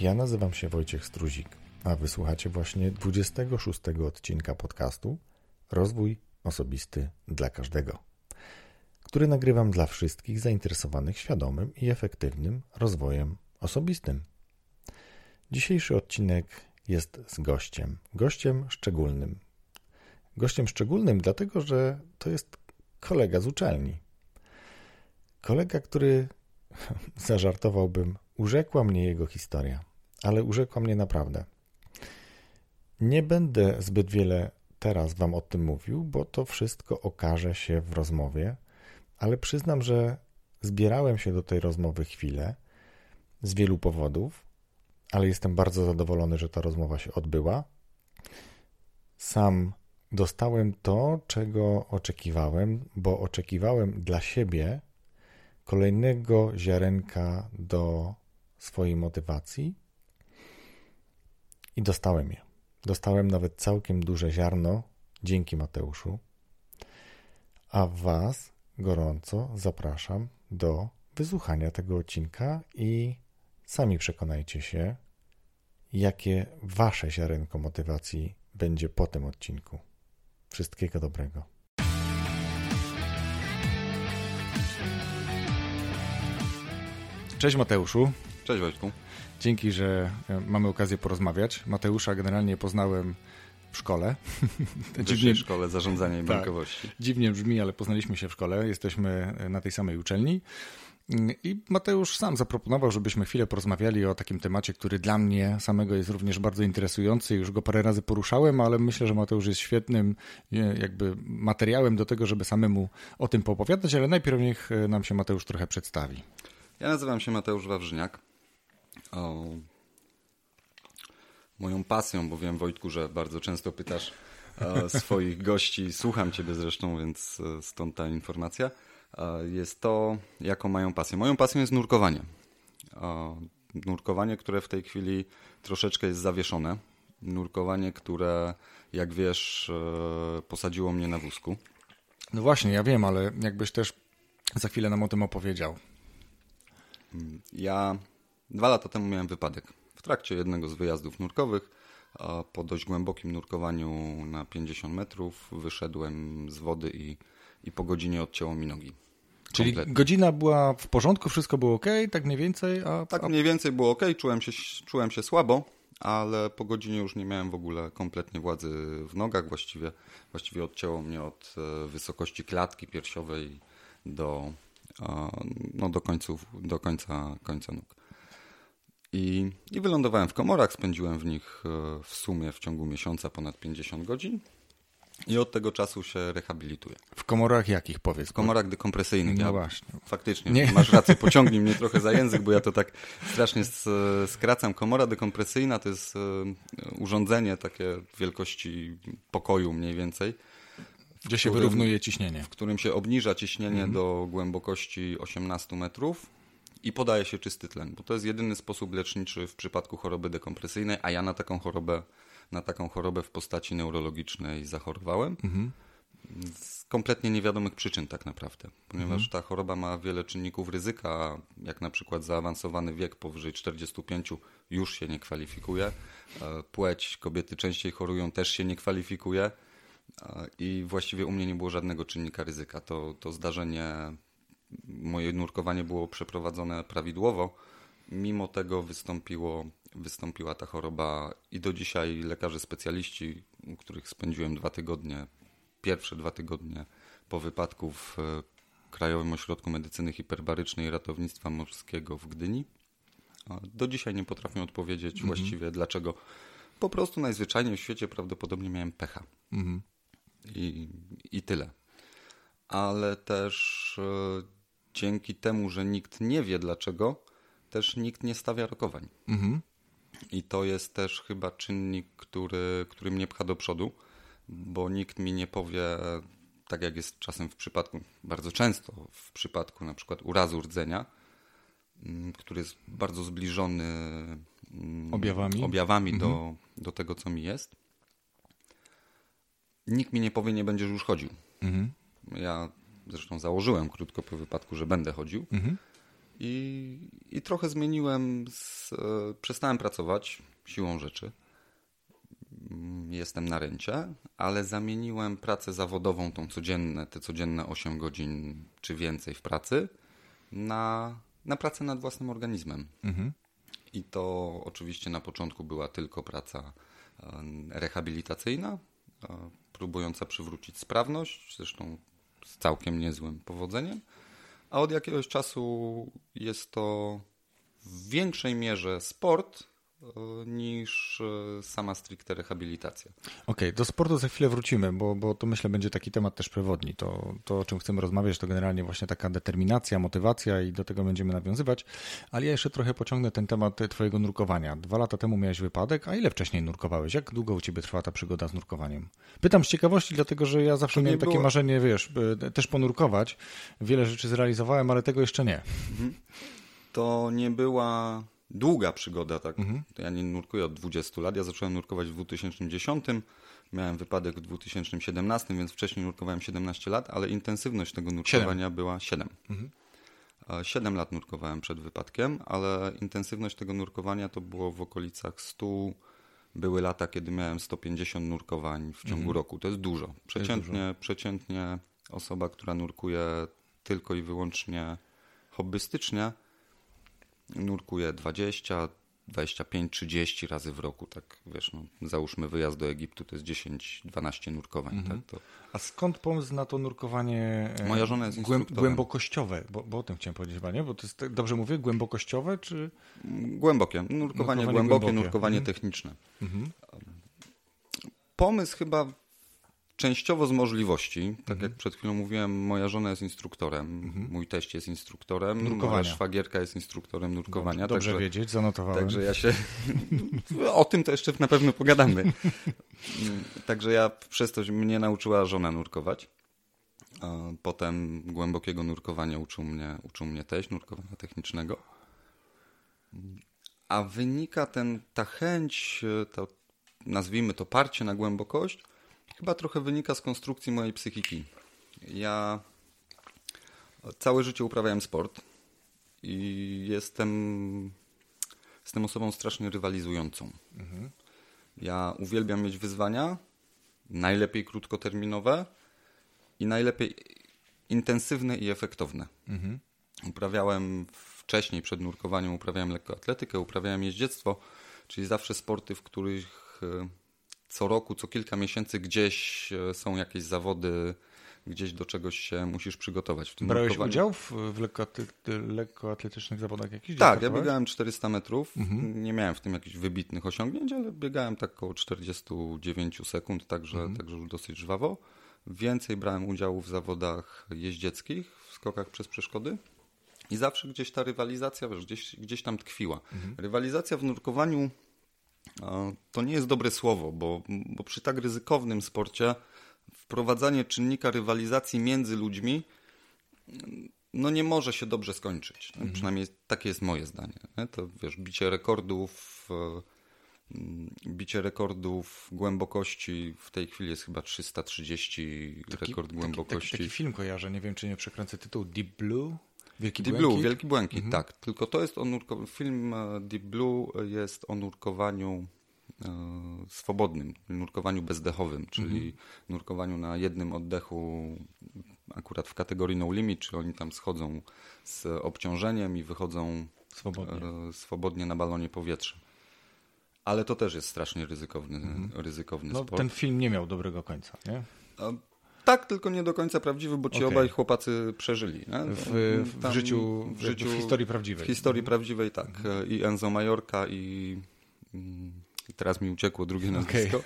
Ja nazywam się Wojciech Struzik, a wysłuchacie właśnie 26 odcinka podcastu Rozwój osobisty dla każdego, który nagrywam dla wszystkich zainteresowanych świadomym i efektywnym rozwojem osobistym. Dzisiejszy odcinek jest z gościem, gościem szczególnym. Gościem szczególnym, dlatego że to jest kolega z uczelni. Kolega, który zażartowałbym, urzekła mnie jego historia, ale urzekła mnie naprawdę. Nie będę zbyt wiele teraz Wam o tym mówił, bo to wszystko okaże się w rozmowie, ale przyznam, że zbierałem się do tej rozmowy chwilę z wielu powodów, ale jestem bardzo zadowolony, że ta rozmowa się odbyła. Sam dostałem to, czego oczekiwałem, bo oczekiwałem dla siebie kolejnego ziarenka do swojej motywacji i dostałem je. Dostałem nawet całkiem duże ziarno dzięki Mateuszu. A Was gorąco zapraszam do wysłuchania tego odcinka i sami przekonajcie się, jakie Wasze ziarenko motywacji będzie po tym odcinku. Wszystkiego dobrego. Cześć Mateuszu. Cześć Wojtku. Dzięki, że e, mamy okazję porozmawiać. Mateusza generalnie poznałem w szkole. W dziwnie szkole zarządzania i tak, bankowości. Dziwnie brzmi, ale poznaliśmy się w szkole. Jesteśmy e, na tej samej uczelni. Mm, I Mateusz sam zaproponował, żebyśmy chwilę porozmawiali o takim temacie, który dla mnie samego jest również bardzo interesujący. Już go parę razy poruszałem, ale myślę, że Mateusz jest świetnym jakby materiałem do tego, żeby samemu o tym poopowiadać, ale najpierw niech e, nam się Mateusz trochę przedstawi. Ja nazywam się Mateusz Wawrzyniak. O, moją pasją, bo wiem Wojtku, że bardzo często pytasz e, swoich gości, słucham Ciebie zresztą, więc e, stąd ta informacja, e, jest to, jaką mają pasję. Moją pasją jest nurkowanie. Nurkowanie, które w tej chwili troszeczkę jest zawieszone. Nurkowanie, które, jak wiesz, posadziło mnie na wózku. No właśnie, ja wiem, ale jakbyś też za chwilę nam o tym opowiedział. Ja dwa lata temu miałem wypadek. W trakcie jednego z wyjazdów nurkowych, po dość głębokim nurkowaniu na 50 metrów, wyszedłem z wody i, i po godzinie odcięło mi nogi. Czyli godzina była w porządku, wszystko było ok, tak mniej więcej? A, tak mniej więcej było ok, czułem się, czułem się słabo, ale po godzinie już nie miałem w ogóle kompletnie władzy w nogach. Właściwie, właściwie odcięło mnie od e, wysokości klatki piersiowej do, no, do, końców, do końca, końca nóg. I, I wylądowałem w komorach, spędziłem w nich e, w sumie w ciągu miesiąca ponad 50 godzin. I od tego czasu się rehabilituję. W komorach jakich powiedz? W komorach dekompresyjnych. No ja, właśnie. Faktycznie, Nie. masz rację, pociągnij mnie trochę za język, bo ja to tak strasznie skracam. Komora dekompresyjna to jest e, urządzenie takie wielkości pokoju mniej więcej gdzie się którym, wyrównuje ciśnienie. W którym się obniża ciśnienie mhm. do głębokości 18 metrów i podaje się czysty tlen, bo to jest jedyny sposób leczniczy w przypadku choroby dekompresyjnej, a ja na taką chorobę, na taką chorobę w postaci neurologicznej zachorowałem. Mhm. Z kompletnie niewiadomych przyczyn tak naprawdę, ponieważ mhm. ta choroba ma wiele czynników ryzyka, jak na przykład zaawansowany wiek powyżej 45 już się nie kwalifikuje, e, płeć kobiety częściej chorują też się nie kwalifikuje, i właściwie u mnie nie było żadnego czynnika ryzyka. To, to zdarzenie, moje nurkowanie było przeprowadzone prawidłowo. Mimo tego wystąpiło, wystąpiła ta choroba i do dzisiaj lekarze specjaliści, u których spędziłem dwa tygodnie, pierwsze dwa tygodnie po wypadku w Krajowym Ośrodku Medycyny Hiperbarycznej i Ratownictwa Morskiego w Gdyni, do dzisiaj nie potrafię odpowiedzieć mhm. właściwie dlaczego. Po prostu najzwyczajniej w świecie prawdopodobnie miałem pecha. Mhm i, i tyle. Ale też e, dzięki temu, że nikt nie wie dlaczego, też nikt nie stawia rokowań. Mhm. I to jest też chyba czynnik, który, który mnie pcha do przodu, bo nikt mi nie powie, tak jak jest czasem w przypadku, bardzo często w przypadku na przykład urazu rdzenia, mm, który jest bardzo zbliżony mm, objawami, objawami mhm. do, do tego, co mi jest nikt mi nie powie, nie będziesz już chodził. Mhm. Ja zresztą założyłem krótko po wypadku, że będę chodził. Mhm. I, i trochę zmieniłem, z, e, przestałem pracować siłą rzeczy. Mm, Jestem na rencie, ale zamieniłem pracę zawodową, tą codzienne, te codzienne 8 godzin czy więcej w pracy, na, na pracę nad własnym organizmem. I to oczywiście na początku była tylko praca e, rehabilitacyjna, e, próbująca przywrócić sprawność, zresztą z całkiem niezłym powodzeniem. A od jakiegoś czasu jest to w większej mierze sport niż e, sama stricte rehabilitacja. Okej, do sportu za chwilę wrócimy, bo, bo to myślę będzie taki temat też przewodni. To, to, o czym chcemy rozmawiać, to generalnie właśnie taka determinacja, motywacja i do tego będziemy nawiązywać. Ale ja jeszcze trochę pociągnę ten temat twojego nurkowania. Dwa lata temu miałeś wypadek, a ile wcześniej nurkowałeś? Jak długo u ciebie trwa ta przygoda z nurkowaniem? Pytam z ciekawości, dlatego że ja zawsze miałem takie było- marzenie, wiesz, też ponurkować. Wiele rzeczy zrealizowałem, ale tego jeszcze nie. To nie była długa przygoda, tak. To ja nie nurkuję od 20 lat. Ja zacząłem nurkować w 2010. Miałem wypadek w 2017, więc wcześniej nurkowałem 17 lat, ale intensywność tego nurkowania była 7. 7 lat nurkowałem przed wypadkiem, ale intensywność tego nurkowania to było w okolicach 100. Były lata, kiedy miałem 150 nurkowań w ciągu roku. To jest dużo. Przeciętnie, przeciętnie osoba, która nurkuje tylko i wyłącznie hobbystycznie, nurkuję 20, 25, 30 razy w roku, tak wiesz, no, załóżmy wyjazd do Egiptu to jest 10, 12 nurkowań, tak, to A skąd pomysł na to nurkowanie e, Moja żona jest głęb- głębokościowe? Bo, bo o tym chciałem powiedzieć, nie? Bo to jest, tak- dobrze mówię, głębokościowe, czy... głębokie, nurkowanie, Nurkowanie głębokie, głębokie. nurkowanie techniczne. Pomysł chyba częściowo z możliwości, tak jak przed chwilą mówiłem, moja żona jest instruktorem, mój teść jest instruktorem, Nurkowania. moja szwagierka jest instruktorem nurkowania, Dobrze także wiedzieć, zanotowałem. Także ja się. o tym to jeszcze na pewno pogadamy. Także ja przez to mnie nauczyła żona nurkować. Potem głębokiego nurkowania uczył mnie, uczył mnie teść, nurkowania technicznego. A wynika ten, ta chęć, to, nazwijmy to parcie na głębokość, chyba trochę wynika z konstrukcji mojej psychiki. Ja całe życie uprawiałem sport i jestem Jestem osobą strasznie rywalizującą. Ja uwielbiam mieć wyzwania, najlepiej krótkoterminowe i najlepiej intensywne i efektowne. Uprawiałem wcześniej, przed nurkowaniem, uprawiałem lekkoatletykę, uprawiałem jeździectwo, czyli zawsze sporty, w których e, co roku, co kilka miesięcy gdzieś e, są jakieś zawody, gdzieś do czegoś się musisz przygotować. W tym Brałeś nurkowaniu- udział w, w lekkoaty- lekkoatletycznych zawodach jakichś? tak, ja biegałem 400 metrów. Nie miałem w tym jakichś wybitnych osiągnięć, ale biegałem tak około 49 sekund, także, także już dosyć żwawo. Więcej brałem udziału w zawodach jeździeckich, w skokach przez przeszkody. I zawsze gdzieś ta rywalizacja, wiesz, gdzieś, gdzieś tam tkwiła. Rywalizacja w nurkowaniu to nie jest dobre słowo, bo, bo przy tak ryzykownym sporcie wprowadzanie czynnika rywalizacji między ludźmi no nie może się dobrze skończyć. No, Przynajmniej takie jest moje zdanie. Nie? To wiesz, bicie rekordów, e, bicie rekordów głębokości w tej chwili jest chyba 330 rekord głębokości. Taki, taki film kojarzę, nie wiem czy nie przekręcę tytuł Deep Blue? Wielki Deep Błękit? Blue, Wielki Błękit, tak. Tylko to jest o nurko... film e, Deep Blue jest o nurkowaniu e, swobodnym, nurkowaniu bezdechowym, czyli nurkowaniu na jednym oddechu akurat w kategorii no limit, czyli oni tam schodzą z obciążeniem i wychodzą Swobodnie. e, swobodnie na balonie powietrza. Ale to też jest strasznie ryzykowny, ryzykowny No, sport. ten film nie miał dobrego końca, nie? Tak, tylko nie do końca prawdziwy, bo ci Okej. obaj chłopacy przeżyli. W, w, Tam życiu, w w, życiu, w historii prawdziwej. W historii prawdziwej, tak. I Enzo Majorka i, mm, i teraz mi uciekło drugie nazwisko.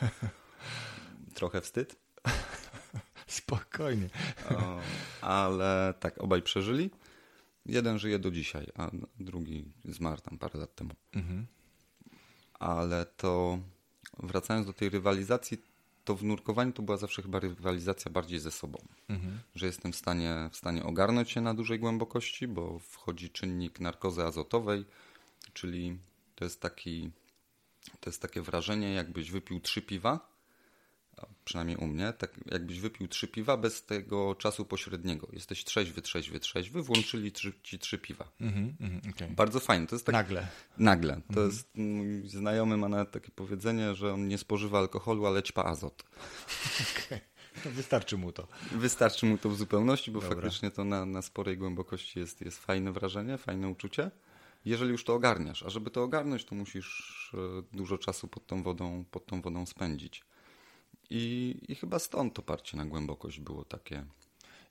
Trochę wstyd, Spokojnie. o, ale tak, obaj przeżyli. Jeden żyje do dzisiaj, a drugi zmarł tam parę lat temu. Mhm. Ale to wracając do tej rywalizacji, to w nurkowaniu to była zawsze chyba rywalizacja bardziej ze sobą. Mhm. Że jestem w stanie, w stanie ogarnąć się na dużej głębokości, bo wchodzi czynnik narkozy azotowej, czyli to jest taki to jest takie wrażenie, jakbyś wypił trzy piwa, przynajmniej u mnie, tak jakbyś wypił trzy piwa bez tego czasu pośredniego. Jesteś trzeźwy, trzeźwy, trzeźwy, włączyli trzy, ci trzy piwa. Mm -hmm, okay. Bardzo fajne. To jest tak, nagle. Nagle. To mm -hmm. jest, mój znajomy ma nawet takie powiedzenie, że on nie spożywa alkoholu, ale ćpa azot. Okay. No wystarczy mu to. Wystarczy mu to w zupełności, bo Dobra. faktycznie to na, na sporej głębokości jest, jest fajne wrażenie, fajne uczucie. Jeżeli już to ogarniasz, a żeby to ogarnąć, to musisz e, dużo czasu pod tą wodą, pod tą wodą spędzić. I, I chyba stąd to parcie na głębokość było takie.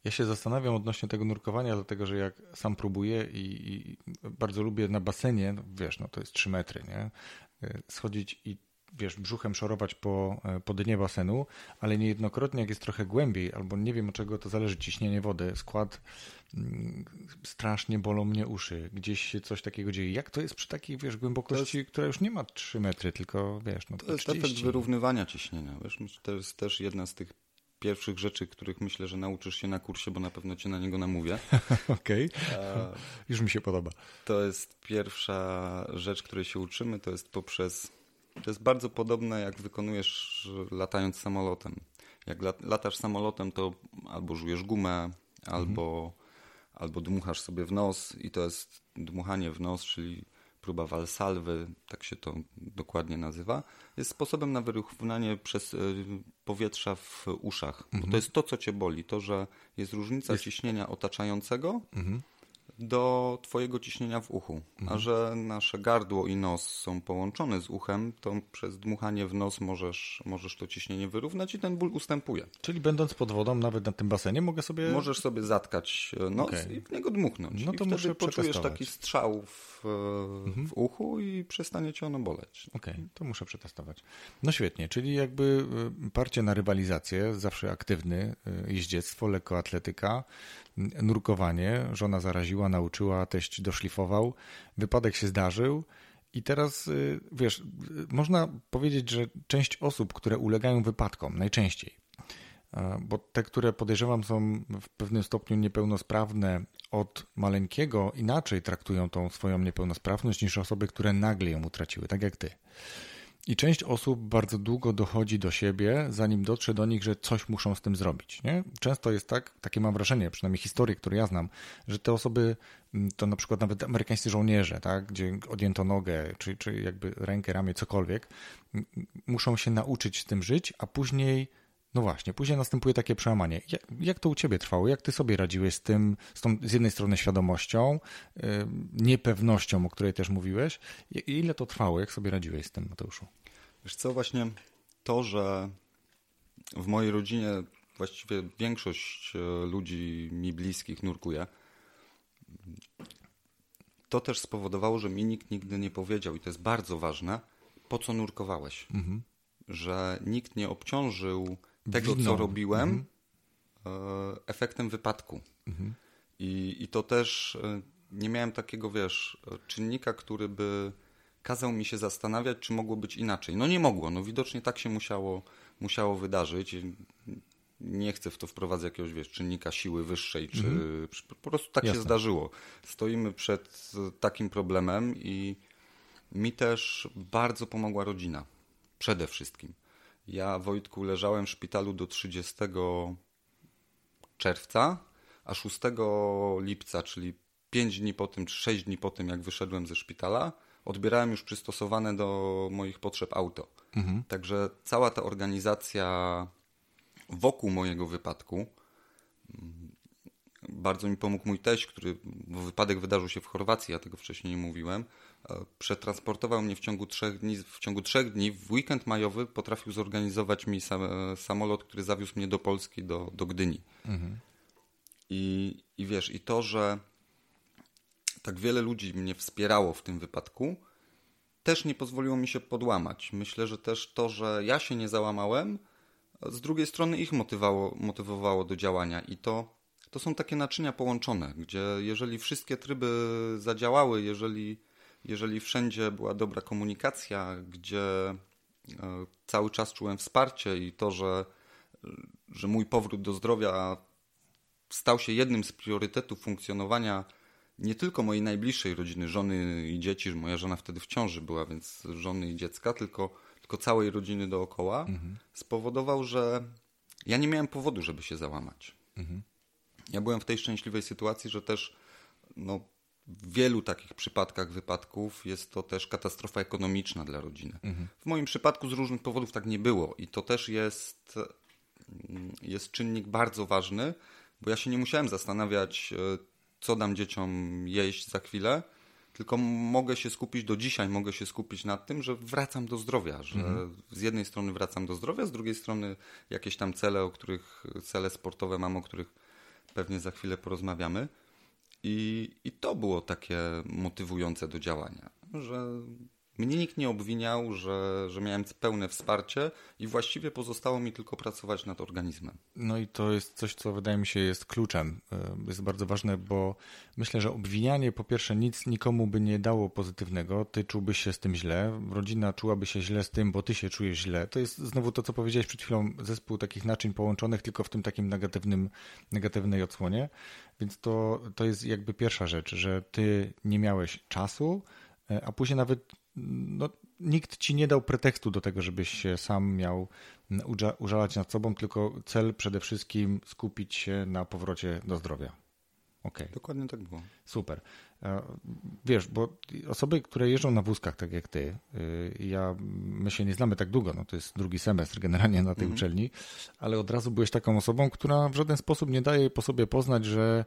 Ja się zastanawiam odnośnie tego nurkowania, dlatego że jak sam próbuję i, i bardzo lubię na basenie, no wiesz, no to jest 3 metry, nie? E, schodzić i wiesz, brzuchem szorować po, e, po dnie basenu, ale niejednokrotnie jak jest trochę głębiej, albo nie wiem od czego to zależy, ciśnienie wody, skład, mm, strasznie bolą mnie uszy, gdzieś się coś takiego dzieje. Jak to jest przy takiej, wiesz, głębokości, jest, która już nie ma 3 metry, tylko, wiesz, no To jest 40. efekt wyrównywania ciśnienia, wiesz, to jest też jedna z tych pierwszych rzeczy, których myślę, że nauczysz się na kursie, bo na pewno cię na niego namówię. Okej, okay. już mi się podoba. To jest pierwsza rzecz, której się uczymy, to jest poprzez to jest bardzo podobne, jak wykonujesz latając samolotem. Jak latasz samolotem, to albo żujesz gumę, albo, mhm. albo dmuchasz sobie w nos i to jest dmuchanie w nos, czyli próba walsalwy, tak się to dokładnie nazywa, jest sposobem na wyrównanie przez e, powietrza w uszach. Mhm. Bo to jest to, co cię boli, to, że jest różnica jest... ciśnienia otaczającego mhm do Twojego ciśnienia w uchu. Mhm. A że nasze gardło i nos są połączone z uchem, to przez dmuchanie w nos możesz, możesz to ciśnienie wyrównać i ten ból ustępuje. Czyli będąc pod wodą, nawet na tym basenie, mogę sobie. Możesz sobie zatkać e, nos okay. i w niego dmuchnąć. No to I wtedy poczujesz taki strzał w, e, mhm. w uchu i przestanie cię ono boleć. Okej, okay, to muszę przetestować. No świetnie, czyli jakby e, parcie na rywalizację, zawsze aktywny, jeździectwo, lekkoatletyka nurkowanie. Żona zaraziła, nauczyła, teść doszlifował. Wypadek się zdarzył. I teraz, y, wiesz, y, można powiedzieć, że część osób, które ulegają wypadkom, najczęściej, bo te, które podejrzewam są w pewnym stopniu niepełnosprawne od maleńkiego, inaczej traktują tą swoją niepełnosprawność niż osoby, które nagle ją utraciły, tak jak ty. I część osób bardzo długo dochodzi do siebie, zanim dotrze do nich, że coś muszą z tym zrobić. Nie? Często jest tak, takie mam wrażenie, przynajmniej historie, które ja znam, że te osoby, mm, to na przykład nawet amerykańscy żołnierze, tak, gdzie odjęto nogę, czy, czy jakby rękę, ramię, cokolwiek, muszą się nauczyć z tym żyć, a później no właśnie, później następuje takie przełamanie. Jak, jak, to u ciebie trwało? Jak ty sobie radziłeś z tym, z tą z jednej strony świadomością, yy, niepewnością, o której też mówiłeś? I, ile to trwało? Jak sobie radziłeś z tym, Mateuszu? Wiesz co, właśnie to, że w mojej rodzinie właściwie większość e, ludzi mi bliskich nurkuje, to też spowodowało, że mi nikt nigdy nie powiedział, i to jest bardzo ważne, po co nurkowałeś. Mhm. Że nikt nie obciążył tego, co robiłem, mhm. E, efektem wypadku. Mhm. I, I to też e, nie miałem takiego, wiesz, czynnika, który by kazał mi się zastanawiać, czy mogło być inaczej. No nie mogło, no widocznie tak się musiało, musiało wydarzyć. Nie chcę w to wprowadzać jakiegoś, wiesz, czynnika siły wyższej, czy mhm. po prostu tak Jasne. się zdarzyło. Stoimy przed takim problemem i mi też bardzo pomogła rodzina. Przede wszystkim. Ja, Wojtku, leżałem w szpitalu do 30 czerwca, a 6 lipca, czyli 5 dni po tym, czy 6 dni po tym, jak wyszedłem ze szpitala, odbierałem już przystosowane do moich potrzeb auto. Mhm. Także cała ta organizacja wokół mojego wypadku, mm, bardzo mi pomógł mój teść, który, bo wypadek wydarzył się w Chorwacji, ja tego wcześniej nie mówiłem, przetransportował mnie w ciągu trzech dni, w ciągu trzech dni, w weekend majowy potrafił zorganizować mi sam, samolot, który zawiózł mnie do Polski, do, do Gdyni. Mhm. I, I wiesz, i to, że tak wiele ludzi mnie wspierało w tym wypadku, też nie pozwoliło mi się podłamać. Myślę, że też to, że ja się nie załamałem, z drugiej strony ich motywowało, motywowało do działania i to, to są takie naczynia połączone, gdzie jeżeli wszystkie tryby zadziałały, jeżeli, jeżeli wszędzie była dobra komunikacja, gdzie e, cały czas czułem wsparcie i to, że, że mój powrót do zdrowia stał się jednym z priorytetów funkcjonowania nie tylko mojej najbliższej rodziny, żony i dzieci, moja żona wtedy w ciąży była, więc żony i dziecka, tylko, tylko całej rodziny dookoła, mhm. spowodował, że ja nie miałem powodu, żeby się załamać. Mhm. Ja byłem w tej szczęśliwej sytuacji, że też no, w wielu takich przypadkach wypadków jest to też katastrofa ekonomiczna dla rodziny. Mhm. W moim przypadku z różnych powodów tak nie było i to też jest, jest czynnik bardzo ważny, bo ja się nie musiałem zastanawiać, e, co dam dzieciom jeść za chwilę, tylko mogę się skupić do dzisiaj, mogę się skupić nad tym, że wracam do zdrowia, że mhm. z jednej strony wracam do zdrowia, z drugiej strony jakieś tam cele, o których, cele sportowe mam, o których pewnie za chwilę porozmawiamy. I, I to było takie motywujące do działania, że mnie nikt nie obwiniał, że, że miałem pełne wsparcie i właściwie pozostało mi tylko pracować nad organizmem. No i to jest coś, co wydaje mi się jest kluczem. E, jest bardzo ważne, bo myślę, że obwinianie po pierwsze nic nikomu by nie dało pozytywnego. Ty czułbyś się z tym źle, rodzina czułaby się źle z tym, bo ty się czujesz źle. To jest znowu to, co powiedziałeś przed chwilą, zespół takich naczyń połączonych tylko w tym takim negatywnym, negatywnej odsłonie. Więc to, to jest jakby pierwsza rzecz, że ty nie miałeś czasu, e, a później nawet no, nikt ci nie dał pretekstu do tego, żebyś się sam miał użalać nad sobą, tylko cel przede wszystkim skupić się na powrocie do zdrowia. Okay. Dokładnie tak było. Super. E, wiesz, bo osoby, które jeżdżą na wózkach, tak jak ty, y, ja, my się nie znamy tak długo, no to jest drugi semestr generalnie na tej mm -hmm. uczelni, ale od razu byłeś taką osobą, która w żaden sposób nie daje po sobie poznać, że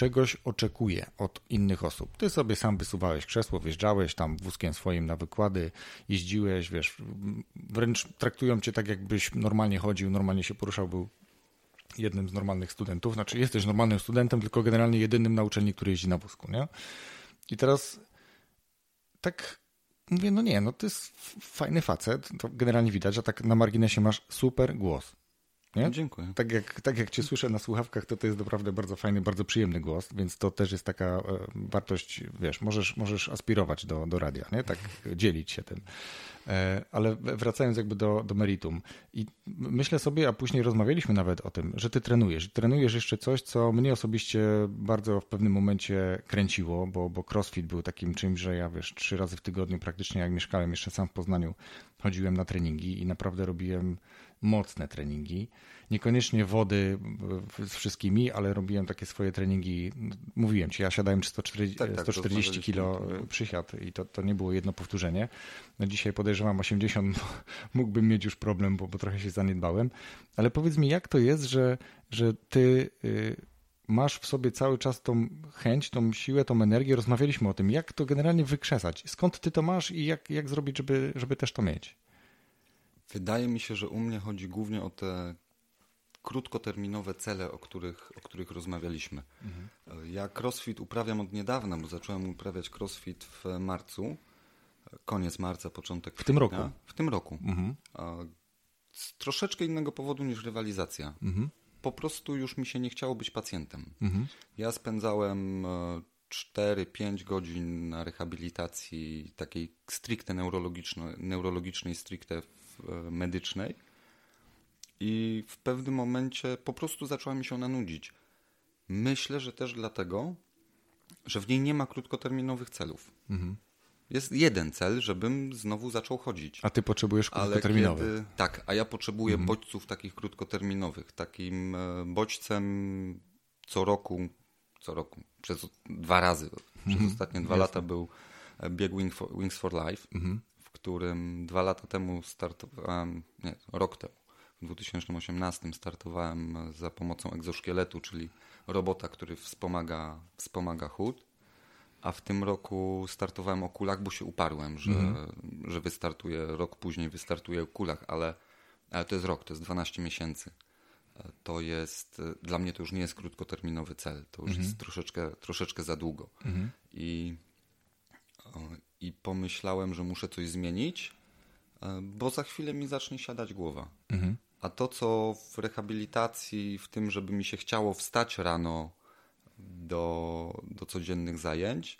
czegoś oczekuje od innych osób. Ty sobie sam wysuwałeś krzesło, wjeżdżałeś tam wózkiem swoim na wykłady, jeździłeś, wiesz, wręcz traktują cię tak, jakbyś normalnie chodził, normalnie się poruszał, był jednym z normalnych studentów. Znaczy, jesteś normalnym studentem, tylko generalnie jedynym na uczelni, który jeździ na wózku, nie? I teraz tak mówię, no nie, no to jest fajny facet, to generalnie widać, że tak na marginesie masz super głos. Nie? No, dziękuję. Tak jak, tak jak cię słyszę na słuchawkach, to to jest naprawdę bardzo fajny, bardzo przyjemny głos, więc to też jest taka e, wartość, wiesz, możesz, możesz aspirować do, do radia, nie? Tak dzielić się tym. E, ale wracając jakby do, do meritum i myślę sobie, a później rozmawialiśmy nawet o tym, że ty trenujesz. Trenujesz jeszcze coś, co mnie osobiście bardzo w pewnym momencie kręciło, bo, bo crossfit był takim czymś, że ja wiesz, trzy razy w tygodniu praktycznie jak mieszkałem jeszcze sam w Poznaniu, chodziłem na treningi i naprawdę robiłem mocne treningi. Niekoniecznie wody z wszystkimi, ale robiłem takie swoje treningi. Mówiłem ci, ja siadałem 140, tak, tak, 140 kilo przysiad i to, to nie było jedno powtórzenie. No dzisiaj podejrzewam 80, mógłbym mieć już problem, bo, bo trochę się zaniedbałem. Ale powiedz mi, jak to jest, że, że ty y, masz w sobie cały czas tą chęć, tą siłę, tą energię. Rozmawialiśmy o tym, jak to generalnie wykrzesać. Skąd ty to masz i jak, jak zrobić, żeby, żeby też to mieć? Wydaje mi się, że u mnie chodzi głównie o te krótkoterminowe cele, o których, o których rozmawialiśmy. Mhm. Ja crossfit uprawiam od niedawna, bo zacząłem uprawiać crossfit w marcu, koniec marca, początek W tym roku? W tym roku. Mhm. Z troszeczkę innego powodu niż rywalizacja. Mhm. Po prostu już mi się nie chciało być pacjentem. Mhm. Ja spędzałem 4-5 e, godzin na rehabilitacji takiej stricte neurologicznej, neurologicznej stricte E, medycznej i w pewnym momencie po prostu zaczęła mi się ona nudzić. Myślę, że też dlatego, że w niej nie ma krótkoterminowych celów. Mhm. Jest jeden cel, żebym znowu zaczął chodzić. A ty potrzebujesz krótkoterminowych. Kiedy, tak, a ja potrzebuję mhm. bodźców takich krótkoterminowych. Takim e, bodźcem co roku, co roku, przez dwa razy, przez mhm. ostatnie dwa Jasne. lata był e, bieg Wings for Life. Mhm którym dwa lata temu startowałem, nie, rok temu, w 2018 startowałem za pomocą egzoszkieletu, czyli robota, który wspomaga, wspomaga chód. A w tym roku startowałem o kulach, bo się uparłem, że, mhm. że wystartuję rok później, wystartuję o kulach, ale, ale to jest rok, to jest 12 miesięcy. To jest, dla mnie to już nie jest krótkoterminowy cel, to już mhm. jest troszeczkę, troszeczkę za długo. Mhm. I, i pomyślałem, że muszę coś zmienić, e, bo za chwilę mi zacznie siadać głowa. Mhm. A to, co w rehabilitacji, w tym, żeby mi się chciało wstać rano do, do codziennych zajęć,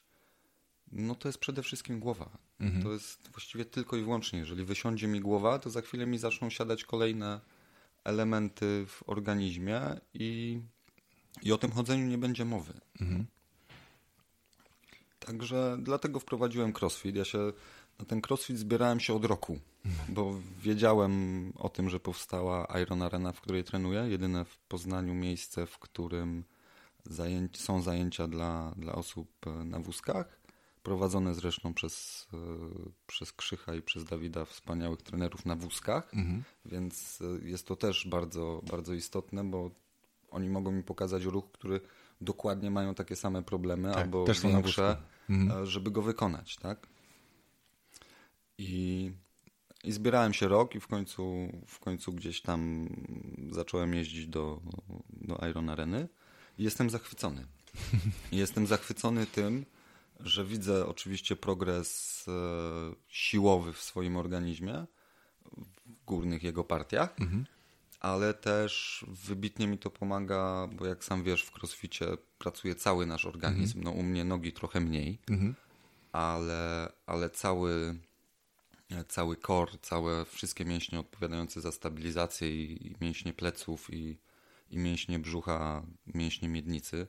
no to jest przede wszystkim głowa. Mhm. To jest właściwie tylko i wyłącznie. Jeżeli wysiądzie mi głowa, to za chwilę mi zaczną siadać kolejne elementy w organizmie i, i o tym chodzeniu nie będzie mowy. Mhm. Także dlatego wprowadziłem crossfit. Ja się na ten crossfit zbierałem się od roku, bo wiedziałem o tym, że powstała Iron Arena, w której trenuję. Jedyne w Poznaniu miejsce, w którym zajęć, są zajęcia dla, dla osób na wózkach. Prowadzone zresztą przez, e, przez Krzycha i przez Dawida, wspaniałych trenerów na wózkach, mhm. więc e, jest to też bardzo, bardzo istotne, bo oni mogą mi pokazać ruch, który dokładnie mają takie same problemy tak, albo też większe, mhm. E, żeby go wykonać, tak? I, I zbierałem się rok i w końcu, w końcu gdzieś tam zacząłem jeździć do, do Iron Areny i jestem zachwycony. jestem zachwycony tym, że widzę oczywiście progres e, siłowy w swoim organizmie, w górnych jego partiach, mhm. ale też wybitnie mi to pomaga, bo jak sam wiesz, w crossficie pracuje cały nasz organizm. Mhm. No u mnie nogi trochę mniej, mhm. ale, ale cały cały core, całe wszystkie mięśnie odpowiadające za stabilizację i, mięśnie pleców i, i mięśnie brzucha, mięśnie miednicy.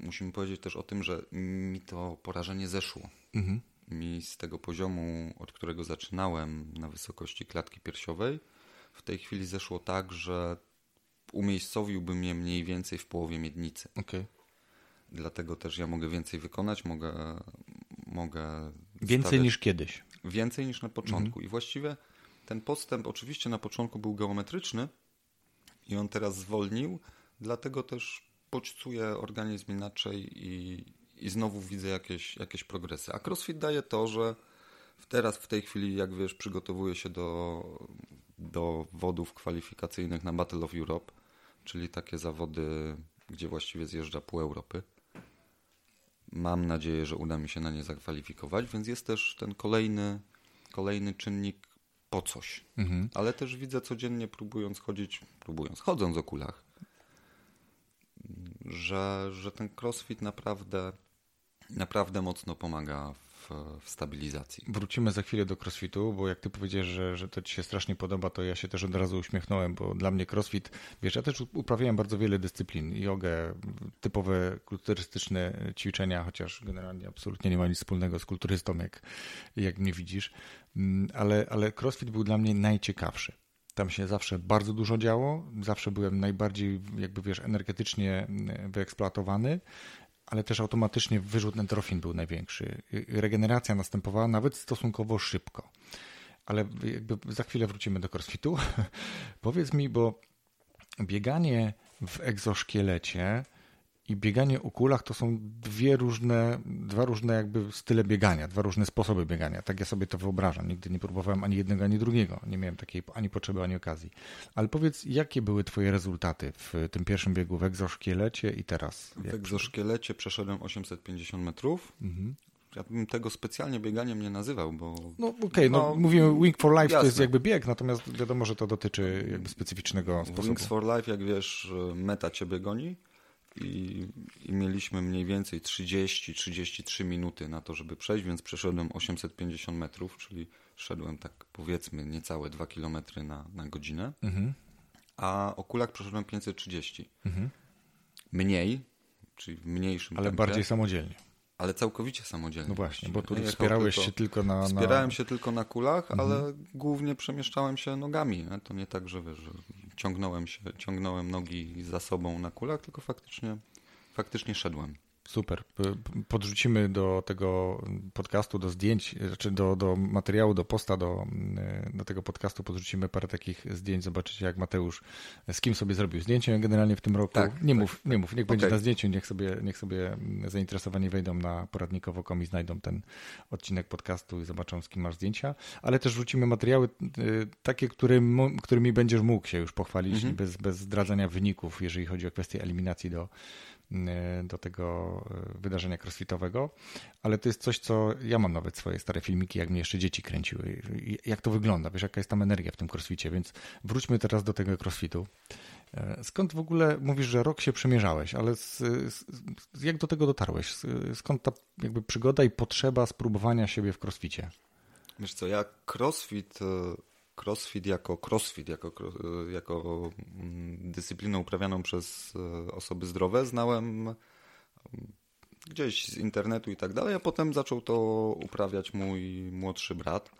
Musimy powiedzieć też o tym, że mi to porażenie zeszło. Mhm. Mi z tego poziomu, od którego zaczynałem na wysokości klatki piersiowej, w tej chwili zeszło tak, że umiejscowiłbym je mniej więcej w połowie miednicy. Okay. Dlatego też ja mogę więcej wykonać, mogę. mogę więcej stawiać... niż kiedyś. Więcej niż na początku. Mhm. I właściwie ten postęp oczywiście na początku był geometryczny i on teraz zwolnił, dlatego też bodźcuje organizm inaczej i, i znowu widzę jakieś, jakieś progresy. A CrossFit daje to, że teraz w tej chwili, jak wiesz, przygotowuję się do, do wodów kwalifikacyjnych na Battle of Europe, czyli takie zawody, gdzie właściwie zjeżdża pół Europy. Mam nadzieję, że uda mi się na nie zakwalifikować, więc jest też ten kolejny, kolejny czynnik po coś. Mhm. Ale też widzę codziennie, próbując chodzić, próbując, chodząc o kulach, że, że ten crossfit naprawdę, naprawdę mocno pomaga w, stabilizacji. Wrócimy za chwilę do crossfitu, bo jak ty powiedziesz, że, że to ci się strasznie podoba, to ja się też od razu uśmiechnąłem, bo dla mnie crossfit, wiesz, ja też uprawiałem bardzo wiele dyscyplin, jogę, typowe kulturystyczne ćwiczenia, chociaż generalnie absolutnie nie ma nic wspólnego z kulturystą, jak, jak mnie widzisz, mm, ale, ale crossfit był dla mnie najciekawszy. Tam się zawsze bardzo dużo działo, zawsze byłem najbardziej, jakby wiesz, energetycznie mm, wyeksploatowany ale też automatycznie wyrzut endorfin był największy. Regeneracja następowała nawet stosunkowo szybko. Ale jakby za chwilę wrócimy do crossfitu. Powiedz mi, bo bieganie w egzoszkielecie i bieganie o kulach to są dwie różne, dwa różne jakby style biegania, dwa różne sposoby biegania. Tak ja sobie to wyobrażam. Nigdy nie próbowałem ani jednego, ani drugiego. Nie miałem takiej ani potrzeby, ani okazji. Ale powiedz, jakie były twoje rezultaty w tym pierwszym biegu w egzoszkielecie i teraz? W egzoszkielecie przeszedłem 850 metrów. Mhm. Ja bym tego specjalnie bieganiem nie nazywał, bo... No okej, okay, no, no, mówimy Wing for Life jasne. to jest jakby bieg, natomiast wiadomo, że to dotyczy jakby specyficznego sposobu. Wings for Life, jak wiesz, meta ciebie goni i, i mieliśmy mniej więcej 30-33 minuty na to, żeby przejść, więc przeszedłem 850 metrów, czyli szedłem tak powiedzmy niecałe 2 km na, na godzinę, mhm. a o kulach przeszedłem 530. Mhm. Mniej, czyli w mniejszym Ale tempie, bardziej samodzielnie. Ale całkowicie samodzielnie. No właśnie, bo tu wspierałeś tylko, się tylko na, na... Wspierałem się tylko na kulach, mhm. ale głównie przemieszczałem się nogami. Nie? To nie tak, że wiesz, ciągnąłem się, ciągnąłem nogi za sobą na kulach, tylko faktycznie, faktycznie szedłem. Super. Podrzucimy do tego podcastu, do zdjęć, znaczy do, do materiału, do posta, do, do tego podcastu podrzucimy parę takich zdjęć. Zobaczycie, jak Mateusz z kim sobie zrobił zdjęcie generalnie w tym roku. Tak, nie tak, mów, tak. nie mów, niech okay. będzie na zdjęciu, niech sobie, niech sobie zainteresowani wejdą na poradnikowo.com i znajdą ten odcinek podcastu i zobaczą, z kim masz zdjęcia. Ale też wrzucimy materiały y, takie, którym, którymi będziesz mógł się już pochwalić mhm. bez, bez zdradzania wyników, jeżeli chodzi o kwestię eliminacji do do tego e, wydarzenia crossfitowego, ale to jest coś, co ja mam nawet swoje stare filmiki, jak mnie jeszcze dzieci kręciły. Jak to wygląda, wiesz, jaka jest tam energia w tym crossficie, więc wróćmy teraz do tego crossfitu. E, skąd w ogóle mówisz, że rok się przemierzałeś, ale z, z, jak do tego dotarłeś? Skąd ta jakby przygoda i potrzeba spróbowania siebie w crossficie? Wiesz co, ja crossfit crossfit jako crossfit, jako, jako mm, dyscyplinę uprawianą przez e, osoby zdrowe znałem gdzieś z internetu i tak dalej, a potem zaczął to uprawiać mój młodszy brat.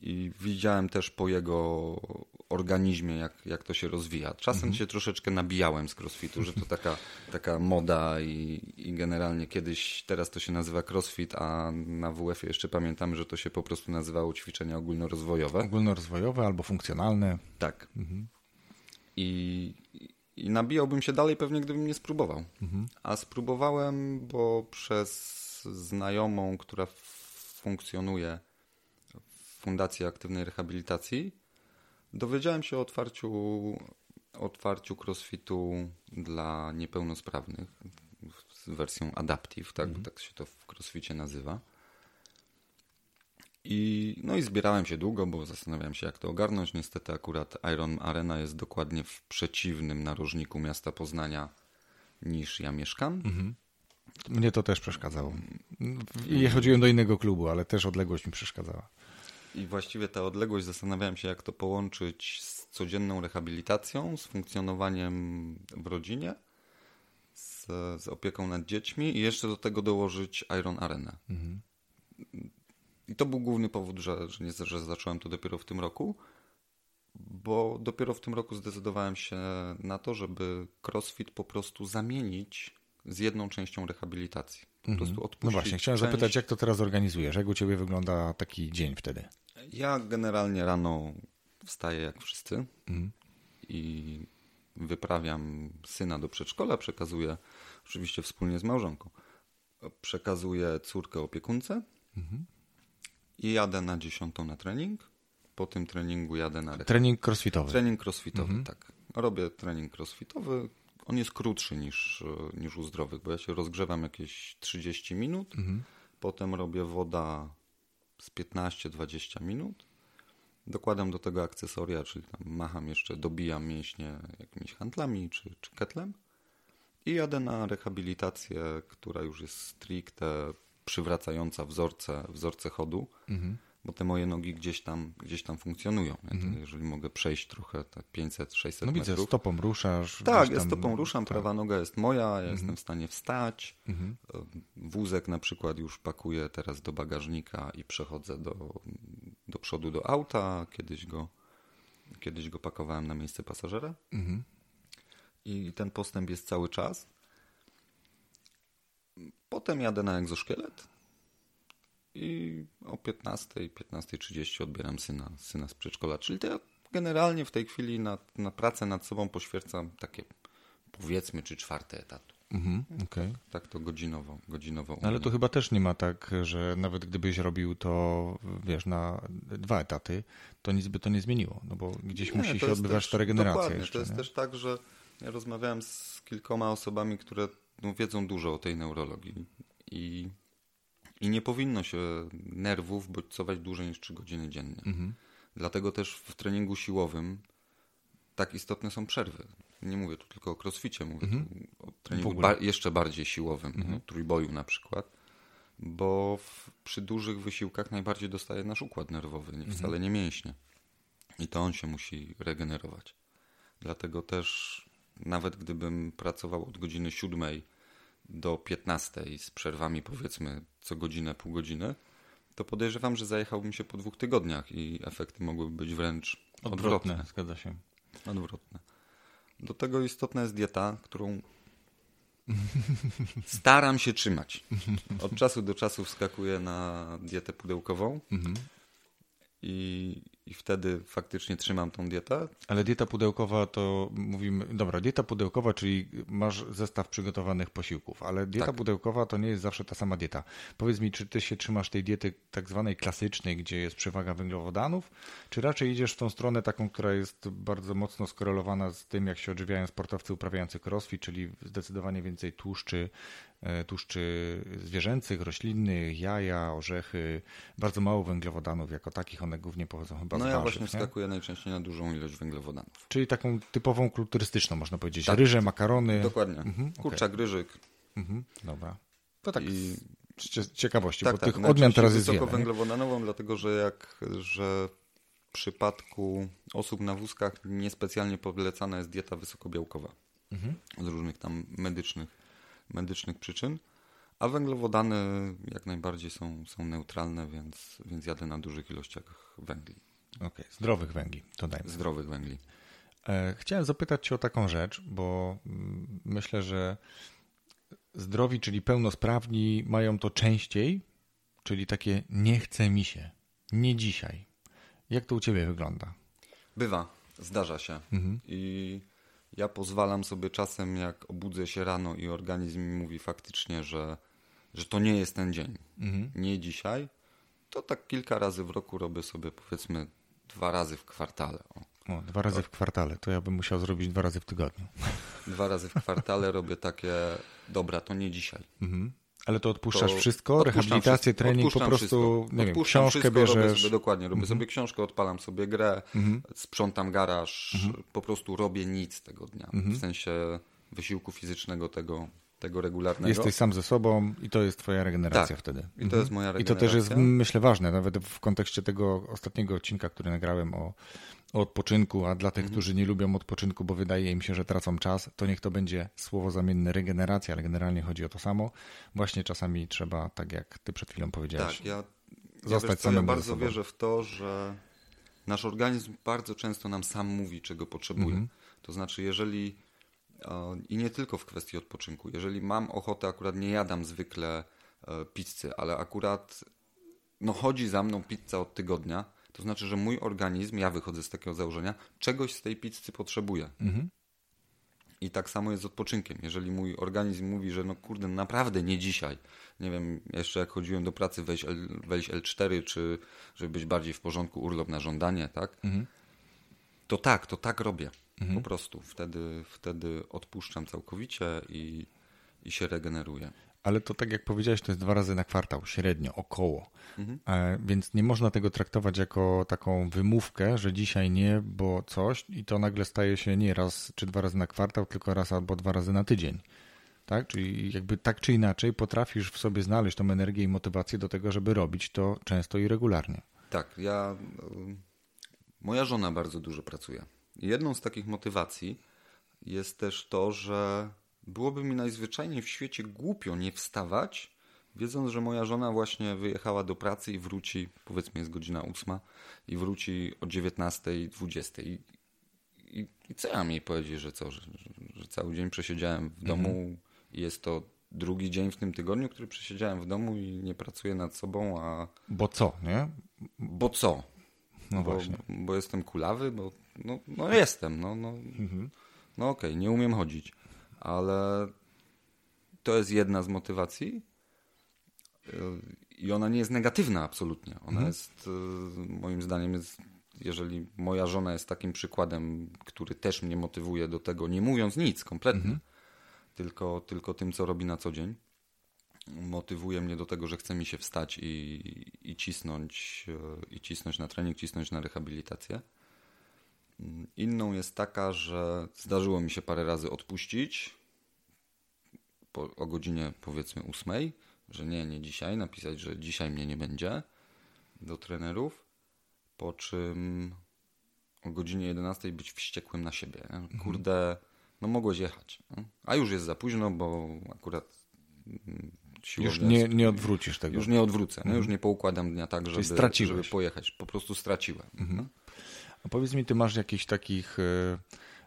I widziałem też po jego organizmie, jak, jak to się rozwija. Czasem mhm. się troszeczkę nabijałem z crossfitu, że to taka, taka moda i, i generalnie kiedyś, teraz to się nazywa crossfit, a na WF jeszcze pamiętam, że to się po prostu nazywało ćwiczenia ogólnorozwojowe. Ogólnorozwojowe albo funkcjonalne. Tak. Mhm. I, I nabijałbym się dalej pewnie, gdybym nie spróbował. Mhm. A spróbowałem, bo przez znajomą, która funkcjonuje w Fundacji Aktywnej Rehabilitacji, dowiedziałem się o otwarciu, otwarciu crossfitu dla niepełnosprawnych z wersją Adaptive, tak, mhm. tak się to w crossficie nazywa. I, no i zbierałem się długo, bo zastanawiałem się, jak to ogarnąć. Niestety akurat Iron Arena jest dokładnie w przeciwnym narożniku miasta Poznania niż ja mieszkam. Mhm. Mnie to też przeszkadzało. I chodziłem do innego klubu, ale też odległość mi przeszkadzała. I właściwie ta odległość, zastanawiałem się, jak to połączyć z codzienną rehabilitacją, z funkcjonowaniem w rodzinie, z, z opieką nad dziećmi i jeszcze do tego dołożyć Iron Arena. Mhm. I to był główny powód, że, że, nie, że zacząłem to dopiero w tym roku, bo dopiero w tym roku zdecydowałem się na to, żeby CrossFit po prostu zamienić z jedną częścią rehabilitacji. Po mhm. prostu No właśnie, chciałem część... zapytać, jak to teraz organizujesz? Jak u Ciebie wygląda taki dzień wtedy? Ja generalnie rano wstaję jak wszyscy mhm. i wyprawiam syna do przedszkola, przekazuję, oczywiście wspólnie z małżonką, przekazuję córkę opiekunce mhm. i jadę na dziesiątą na trening. Po tym treningu jadę na... Trening crossfitowy. Trening crossfitowy, mhm. tak. Robię trening crossfitowy. On jest krótszy niż, niż u zdrowych, bo ja się rozgrzewam jakieś 30 minut. Mhm. Potem robię woda z 15-20 minut. Dokładam do tego akcesoria, czyli tam macham jeszcze, dobijam mięśnie jakimiś handlami czy, czy ketlem i jadę na rehabilitację, która już jest stricte przywracająca wzorce, wzorce chodu. Mhm bo te moje nogi gdzieś tam, gdzieś tam funkcjonują. Mhm. Jeżeli mogę przejść trochę, tak 500, 600 no, metrów. widzę, stopą ruszasz. Tak, ja stopą ruszam, tak. prawa noga jest moja, ja mhm. jestem w stanie wstać. Mhm. Wózek na przykład już pakuję teraz do bagażnika i przechodzę do, do przodu do auta. Kiedyś go, kiedyś go pakowałem na miejsce pasażera. Mhm. I ten postęp jest cały czas. Potem jadę na egzoszkielet i o 15, 15.30 odbieram syna, syna z przedszkola. Czyli to ja generalnie w tej chwili na, na pracę nad sobą poświęcam takie powiedzmy czy czwarte etatu. Mhm, okay. Tak to godzinowo, godzinowo. Ale to chyba też nie ma tak, że nawet gdybyś robił to, wiesz, na dwa etaty, to nic by to nie zmieniło, no bo gdzieś nie, musi się odbywać ta regeneracja dokładnie, jeszcze. To jest nie? też tak, że ja rozmawiałem z kilkoma osobami, które no, wiedzą dużo o tej neurologii i i nie powinno się nerwów bodźcować dłużej niż 3 godziny dziennie. Mhm. Dlatego też w treningu siłowym tak istotne są przerwy. Nie mówię tu tylko o crossficie, mówię mhm. tu o treningu ba jeszcze bardziej siłowym, mhm. no, trójboju na przykład, bo w, przy dużych wysiłkach najbardziej dostaje nasz układ nerwowy, nie, wcale mhm. nie mięśnie. I to on się musi regenerować. Dlatego też nawet gdybym pracował od godziny siódmej do 15 z przerwami powiedzmy co godzinę, pół godziny, to podejrzewam, że zajechałbym się po dwóch tygodniach i efekty mogłyby być wręcz odwrotne. odwrotne. Zgadza się. Odwrotne. Do tego istotna jest dieta, którą staram się trzymać. Od czasu do czasu wskakuję na dietę pudełkową mhm. i i wtedy faktycznie trzymam tą dietę. Ale dieta pudełkowa to mówimy, dobra, dieta pudełkowa, czyli masz zestaw przygotowanych posiłków, ale dieta tak. pudełkowa to nie jest zawsze ta sama dieta. Powiedz mi, czy ty się trzymasz tej diety tak zwanej klasycznej, gdzie jest przewaga węglowodanów, czy raczej idziesz w tą stronę taką, która jest bardzo mocno skorelowana z tym, jak się odżywiają sportowcy uprawiający crossfit, czyli zdecydowanie więcej tłuszczy, E, tłuszczy zwierzęcych, roślinnych, jaja, orzechy, bardzo mało węglowodanów jako takich, one głównie pochodzą chyba no No ja właśnie wskakuję najczęściej na dużą ilość węglowodanów. Czyli taką typową kulturystyczną można powiedzieć, tak. ryże, makarony. Dokładnie, mhm, kurczak, okay. ryżyk. Mhm, dobra. To tak I... z ciekawości, tak, bo tak, tych odmian teraz jest wiele. węglowodanową, dlatego że jak, że w przypadku osób na wózkach niespecjalnie polecana jest dieta wysokobiałkowa. Mhm. Z różnych tam medycznych medycznych przyczyn, A węglowodany jak najbardziej są, są neutralne, więc, więc jadę na dużych ilościach węgli. Okej, okay. zdrowych węgli, to dajmy. Zdrowych węgli. E, chciałem zapytać Cię o taką rzecz, bo mm, myślę, że zdrowi, czyli pełnosprawni, mają to częściej, czyli takie nie chce mi się, nie dzisiaj. Jak to u Ciebie wygląda? Bywa, zdarza się. Mhm. I ja pozwalam sobie czasem, jak obudzę się rano i organizm mi mówi faktycznie, że, że to nie jest ten dzień, mhm. nie dzisiaj, to tak kilka razy w roku robię sobie powiedzmy dwa razy w kwartale. O. O, dwa razy w kwartale, to ja bym musiał zrobić dwa razy w tygodniu. Dwa razy w kwartale robię takie, dobra, to nie dzisiaj. Mhm. Ale to odpuszczasz to wszystko? Rehabilitację, trening, po prostu, nie wiem, książkę wszystko, bierzesz? Robię sobie, dokładnie, robię mhm. sobie książkę, odpalam sobie grę, mhm. sprzątam garaż, mhm. po prostu robię nic tego dnia. Mhm. W sensie wysiłku fizycznego tego, tego regularnego. Jesteś sam ze sobą i to jest twoja regeneracja tak. wtedy. I to jest moja regeneracja. I to też jest, myślę, ważne, nawet w kontekście tego ostatniego odcinka, który nagrałem o, o odpoczynku, a dla tych, mhm. którzy nie lubią odpoczynku, bo wydaje im się, że tracą czas, to niech to będzie słowo zamienne regeneracja, ale generalnie chodzi o to samo. Właśnie czasami trzeba, tak jak ty przed chwilą powiedziałeś, tak, ja, zostać ja co, Ja bardzo wierzę w to, że nasz organizm bardzo często nam sam mówi, czego potrzebuje. Mhm. To znaczy, jeżeli i nie tylko w kwestii odpoczynku. Jeżeli mam ochotę, akurat nie jadam zwykle e, pizzy, ale akurat no, chodzi za mną pizza od tygodnia, to znaczy, że mój organizm, ja wychodzę z takiego założenia, czegoś z tej pizzy potrzebuje. Mhm. I tak samo jest z odpoczynkiem. Jeżeli mój organizm mówi, że no kurde, naprawdę nie dzisiaj, nie wiem, jeszcze jak chodziłem do pracy wejść, L, wejść L4, czy żeby być bardziej w porządku, urlop na żądanie, tak? Mhm. To tak, to tak robię. Mhm. Po prostu wtedy, wtedy odpuszczam całkowicie i, i się regeneruję. Ale to tak jak powiedziałeś, to jest dwa razy na kwartał, średnio, około. Mhm. E, więc nie można tego traktować jako taką wymówkę, że dzisiaj nie, bo coś i to nagle staje się nie raz czy dwa razy na kwartał, tylko raz albo dwa razy na tydzień. Tak? Czyli jakby tak czy inaczej potrafisz w sobie znaleźć tą energię i motywację do tego, żeby robić to często i regularnie. Tak, ja. Moja żona bardzo dużo pracuje. Jedną z takich motywacji jest też to, że byłoby mi najzwyczajniej w świecie głupio nie wstawać, wiedząc, że moja żona właśnie wyjechała do pracy i wróci, powiedzmy jest godzina ósma, i wróci o 19, 20. I, i, i co ja mam jej powiedzieć, że co, że, że, cały dzień przesiedziałem w domu mhm. i jest to drugi dzień w tym tygodniu, który przesiedziałem w domu i nie pracuję nad sobą, a... Bo co, nie? Bo co? No bo, właśnie. Bo jestem kulawy, bo no, no jestem, no, no, mhm. no okej, okay, nie umiem chodzić, ale to jest jedna z motywacji i ona nie jest negatywna absolutnie. Ona mhm. jest, y, moim zdaniem, jest, jeżeli moja żona jest takim przykładem, który też mnie motywuje do tego, nie mówiąc nic kompletnie, mhm. tylko, tylko tym, co robi na co dzień, motywuje mnie do tego, że chce mi się wstać i, i, cisnąć, y, i cisnąć na trening, cisnąć na rehabilitację. Inną jest taka, że zdarzyło mi się parę razy odpuścić po, o godzinie powiedzmy ósmej, że nie, nie dzisiaj, napisać, że dzisiaj mnie nie będzie do trenerów, po czym o godzinie 11 być wściekłym na siebie. Mhm. Kurde, no mogłeś jechać. A już jest za późno, bo akurat mm, Już nie, nie odwrócisz tego. Już nie odwrócę. Mhm. Już nie poukładam dnia tak, żeby, żeby pojechać. Po prostu straciłem. Mhm. A powiedz mi, ty masz jakichś takich e,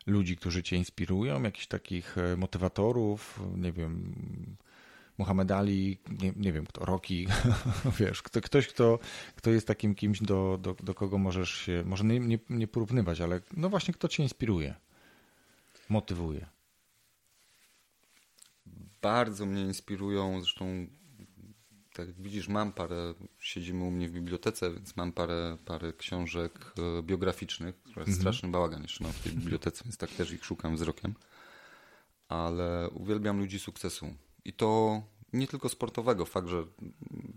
ludzi, którzy cię inspirują, jakichś takich e, motywatorów, nie wiem, Muhammad Ali, nie, nie wiem kto, Rocky, wiesz, kto, ktoś, kto, kto jest takim kimś, do, do, do kogo możesz się, może nie, nie, nie porównywać, ale no właśnie kto cię inspiruje, motywuje. Bardzo mnie inspirują, zresztą tak jak widzisz, mam parę, siedzimy u mnie w bibliotece, więc mam parę, parę książek e, biograficznych, które jest -hmm. straszny bałagan jeszcze w tej bibliotece, więc tak też ich szukam wzrokiem. Ale uwielbiam ludzi sukcesu. I to nie tylko sportowego, fakt, że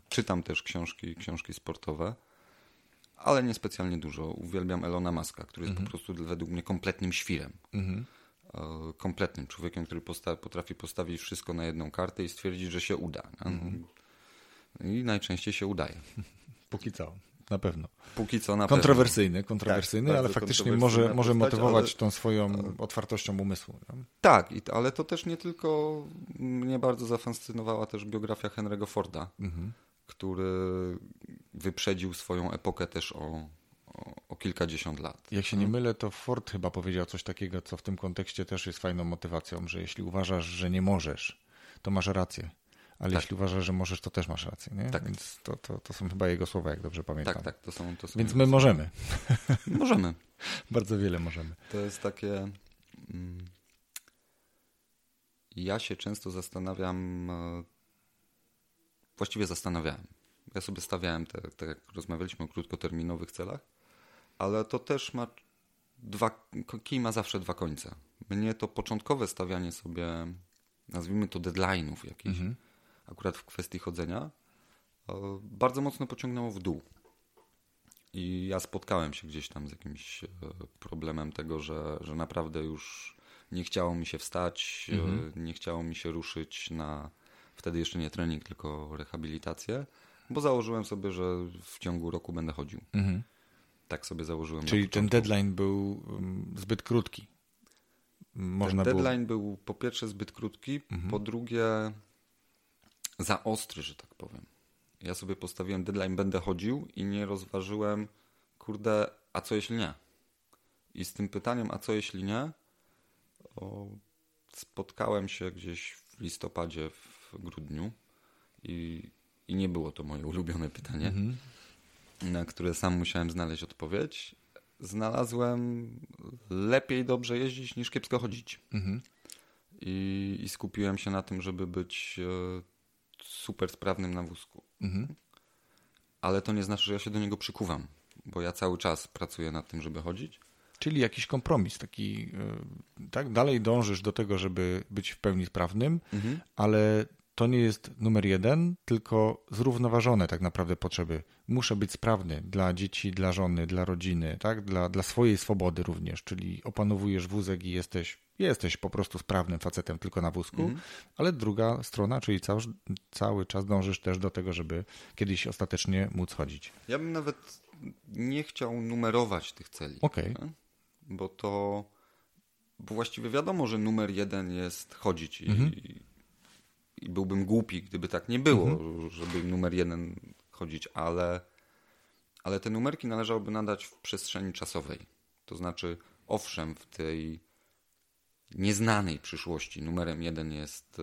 czytam też książki, książki sportowe, ale nie specjalnie dużo. Uwielbiam Elona Muska, który jest po prostu według mnie kompletnym świrem. Mm -hmm kompletnym człowiekiem, który posta potrafi postawić wszystko na jedną kartę i stwierdzić, że się uda. Mm -hmm. I najczęściej się udaje. Póki co. na pewno. Póki co na kontrowersyjny, pewno. Kontrowersyjny, tak, ale faktycznie może, może motywować ale... tą swoją otwartością umysłu. Nie? Tak, ale to też nie tylko mnie bardzo zafascynowała też biografia Henry'ego Forda, mhm. który wyprzedził swoją epokę też o, o, o, kilkadziesiąt lat. Jak się nie mylę, to Ford chyba powiedział coś takiego, co w tym kontekście też jest fajną motywacją, że jeśli uważasz, że nie możesz, to masz rację. Ale tak. jeśli uważasz, że możesz, to też masz rację. Nie? Tak. Więc to, to, to są chyba jego słowa, jak dobrze pamiętam. Tak, tak. To są, to są Więc my możemy. Możemy. Bardzo wiele możemy. To jest takie. Mm, ja się często zastanawiam. E, właściwie zastanawiałem. Ja sobie stawiałem, te, tak jak rozmawialiśmy o krótkoterminowych celach, ale to też ma dwa. Kij ma zawsze dwa końce. Mnie to początkowe stawianie sobie, nazwijmy to deadline'ów jakichś. Mhm akurat w kwestii chodzenia, e, bardzo mocno pociągnęło w dół. I ja spotkałem się gdzieś tam z jakimś e, problemem tego, że, że naprawdę już nie chciało mi się wstać, e, mhm. nie chciało mi się ruszyć na wtedy jeszcze nie trening, tylko rehabilitację, bo założyłem sobie, że w ciągu roku będę chodził. Mhm. Tak sobie założyłem. Czyli ten deadline był mm, zbyt krótki. Można ten deadline był po pierwsze zbyt krótki, mhm. po drugie za ostry, że tak powiem. Ja sobie postawiłem deadline, będę chodził i nie rozważyłem, kurde, a co jeśli nie? I z tym pytaniem, a co jeśli nie? O, spotkałem się gdzieś w listopadzie, w grudniu i, i nie było to moje ulubione pytanie, mhm. na które sam musiałem znaleźć odpowiedź. Znalazłem lepiej dobrze jeździć niż kiepsko chodzić. Mhm. I, I, skupiłem się na tym, żeby być e, super sprawnym na wózku. Mhm. Ale to nie znaczy, że ja się do niego przykuwam, bo ja cały czas pracuję nad tym, żeby chodzić. Czyli jakiś kompromis taki, e, tak? Dalej dążysz do tego, żeby być w pełni sprawnym, mhm. ale to nie jest numer jeden, tylko zrównoważone tak naprawdę potrzeby. Muszę być sprawny dla dzieci, dla żony, dla rodziny, tak? dla, dla swojej swobody również, czyli opanowujesz wózek i jesteś, jesteś po prostu sprawnym facetem tylko na wózku, mm. ale druga strona, czyli cały, cały czas dążysz też do tego, żeby kiedyś ostatecznie móc chodzić. Ja bym nawet nie chciał numerować tych celi. Okay. Bo to bo właściwie wiadomo, że numer jeden jest chodzić i, mm -hmm i byłbym głupi, gdyby tak nie było, mhm. żeby numer jeden chodzić, ale, ale te numerki należałoby nadać w przestrzeni czasowej. To znaczy, owszem, w tej nieznanej przyszłości numerem jeden jest, e,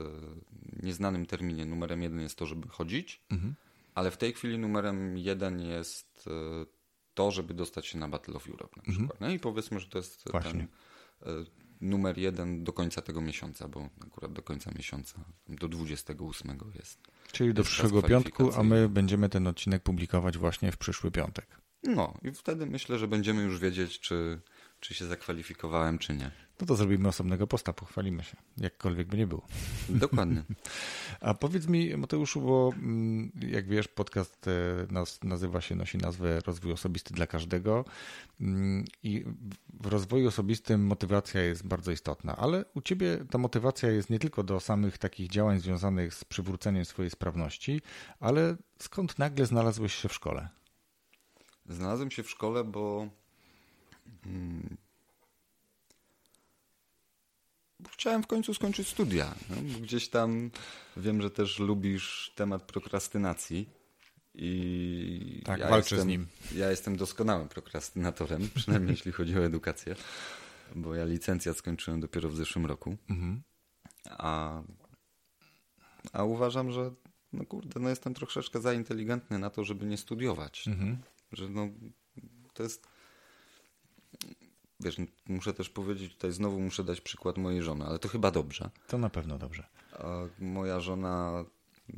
nieznanym terminie numerem jeden jest to, żeby chodzić, mhm. ale w tej chwili numerem jeden jest e, to, żeby dostać się na Battle of Europe na mhm. przykład. Mhm. No i powiedzmy, że to jest Właśnie. ten e, numer jeden do końca tego miesiąca, bo akurat do końca miesiąca, do 28 jest. Czyli do przyszłego piątku, a my będziemy ten odcinek publikować właśnie w przyszły piątek. No i wtedy myślę, że będziemy już wiedzieć, czy, czy się zakwalifikowałem, czy nie. No to zrobimy osobnego posta, pochwalimy się, jakkolwiek by nie było. Dokładnie. A powiedz mi, Mateuszu, bo mm, jak wiesz, podcast e, nazywa się, nosi nazwę Rozwój Osobisty dla Każdego mm, i w rozwoju osobistym motywacja jest bardzo istotna, ale u Ciebie ta motywacja jest nie tylko do samych takich działań związanych z przywróceniem swojej sprawności, ale skąd nagle znalazłeś się w szkole? Znalazłem się w szkole, bo mm, chciałem w końcu skończyć studia. No, gdzieś tam wiem, że też lubisz temat prokrastynacji. I tak, ja walczę jestem, z nim. Ja jestem doskonałym prokrastynatorem, przynajmniej jeśli chodzi o edukację, bo ja licencjat skończyłem dopiero w zeszłym roku. Mhm. A, a uważam, że no kurde, no jestem troszeczkę za inteligentny na to, żeby nie studiować. Mhm. Że no, to jest wiesz, muszę też powiedzieć, tutaj znowu muszę dać przykład mojej żony, ale to chyba dobrze. To na pewno dobrze. Moja żona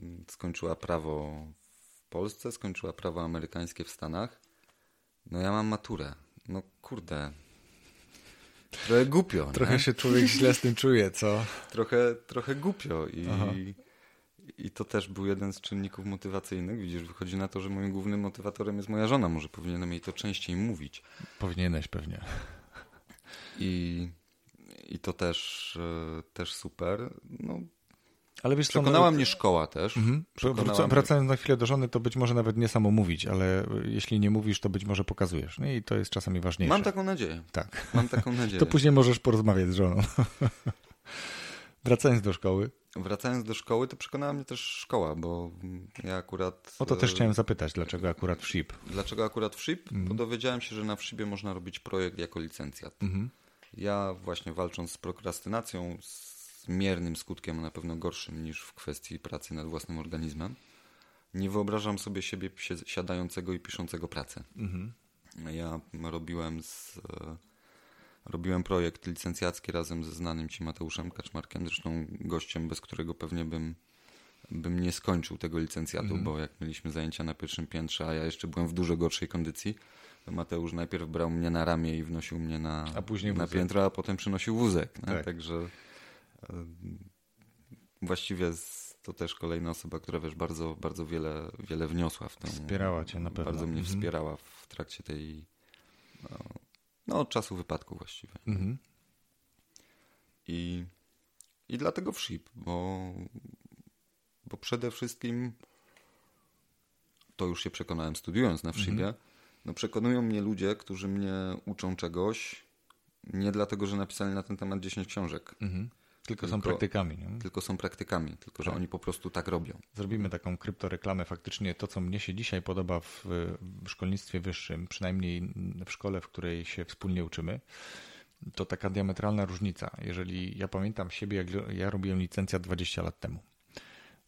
mm, skończyła prawo w Polsce, skończyła prawo amerykańskie w Stanach. No ja mam maturę. No kurde. Trochę głupio. Trochę nie? się człowiek źle z tym czuje, co? Trochę, trochę głupio i, i to też był jeden z czynników motywacyjnych. Widzisz, wychodzi na to, że moim głównym motywatorem jest moja żona. Może powinienem jej to częściej mówić. Powinieneś pewnie. I, i to też, e, też super. No. Ale wiesz, Przekonała mnie szkoła też. Mhm. Wraca, wracając na chwilę do żony, to być może nawet nie samo mówić, ale jeśli nie mówisz, to być może pokazujesz. No i to jest czasami ważniejsze. Mam taką nadzieję. Tak. Mam taką nadzieję. To później możesz porozmawiać z żoną. Wracając do szkoły. Wracając do szkoły, to przekonała mnie też szkoła, bo ja akurat... O to też chciałem zapytać, dlaczego akurat w SHIP? Dlaczego akurat w SHIP? Mhm. Bo dowiedziałem się, że na WSHIPie można robić projekt jako licencjat. Mhm. Ja właśnie walcząc z prokrastynacją, z miernym skutkiem, na pewno gorszym niż w kwestii pracy nad własnym organizmem, nie wyobrażam sobie siebie siadającego i piszącego pracę. Mhm. Ja robiłem z Robiłem projekt licencjacki razem ze znanym ci Mateuszem Kaczmarkiem, zresztą gościem, bez którego pewnie bym, bym nie skończył tego licencjatu, mm. bo jak mieliśmy zajęcia na pierwszym piętrze, a ja jeszcze byłem w dużo gorszej kondycji, to Mateusz najpierw brał mnie na ramię i wnosił mnie na, a później na piętro, a potem przynosił wózek. Tak. Także właściwie to też kolejna osoba, która wiesz, bardzo, bardzo wiele, wiele wniosła w tym. Wspierała cię na pewno. Bardzo mnie mhm. wspierała w trakcie tej no, od czasu wypadku właściwie. Mhm. I, I dlatego w SHIP, bo, bo przede wszystkim to już się przekonałem studiując na WSHIPie, mhm. no przekonują mnie ludzie, którzy mnie uczą czegoś nie dlatego, że napisali na ten temat 10 książek. Mhm tylko, tylko, są praktykami. Nie? Tylko są praktykami, tylko że tak. oni po prostu tak robią. Zrobimy taką kryptoreklamę. Faktycznie to, co mnie się dzisiaj podoba w, w szkolnictwie wyższym, przynajmniej w szkole, w której się wspólnie uczymy, to taka diametralna różnica. Jeżeli ja pamiętam siebie, jak ja robiłem licencjat 20 lat temu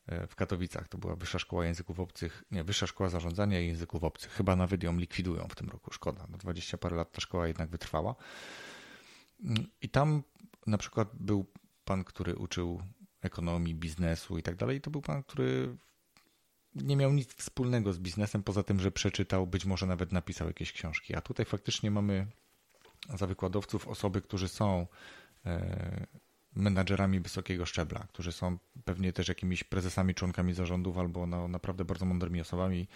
e, w Katowicach. To była Wyższa Szkoła Języków Obcych, nie, Wyższa Szkoła Zarządzania i Języków Obcych. Chyba nawet ją likwidują w tym roku, szkoda. No 20 parę lat ta szkoła jednak wytrwała. I tam na przykład był pan, który uczył ekonomii, biznesu i tak dalej. To był pan, który nie miał nic wspólnego z biznesem, poza tym, że przeczytał, być może nawet napisał jakieś książki. A tutaj faktycznie mamy za wykładowców osoby, którzy są e, menadżerami wysokiego szczebla, którzy są pewnie też jakimiś prezesami, członkami zarządów albo no, naprawdę bardzo mądrymi osobami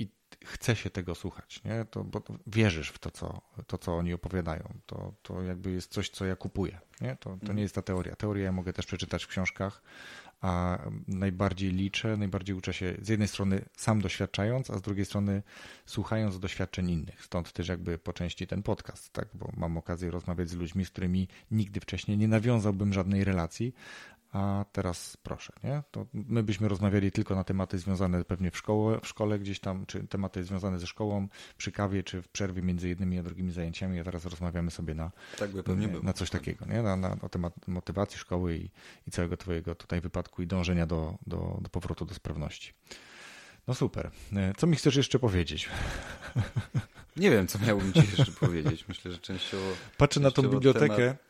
e, chce się tego słuchać, nie? To, bo wierzysz w to co, to, co oni opowiadają. To, to jakby jest coś, co ja kupuję. Nie? To, to nie jest ta teoria. Teorię ja mogę też przeczytać w książkach, a najbardziej liczę, najbardziej uczę się z jednej strony sam doświadczając, a z drugiej strony słuchając doświadczeń innych. Stąd też jakby po części ten podcast, tak? bo mam okazję rozmawiać z ludźmi, z którymi nigdy wcześniej nie nawiązałbym żadnej relacji, a teraz proszę, nie? To my byśmy rozmawiali tylko na tematy związane pewnie w, szkole, w szkole gdzieś tam, czy tematy związane ze szkołą, przy kawie, czy w przerwie między jednymi a drugimi zajęciami, a teraz rozmawiamy sobie na, tak na coś takiego, nie? Na, na, na temat motywacji szkoły i, i całego twojego tutaj wypadku i dążenia do, do, do powrotu do sprawności. No super. E, co mi chcesz jeszcze powiedzieć? Nie wiem, co miałbym ci jeszcze powiedzieć. Myślę, że częściowo... Patrzę na tą bibliotekę. Temat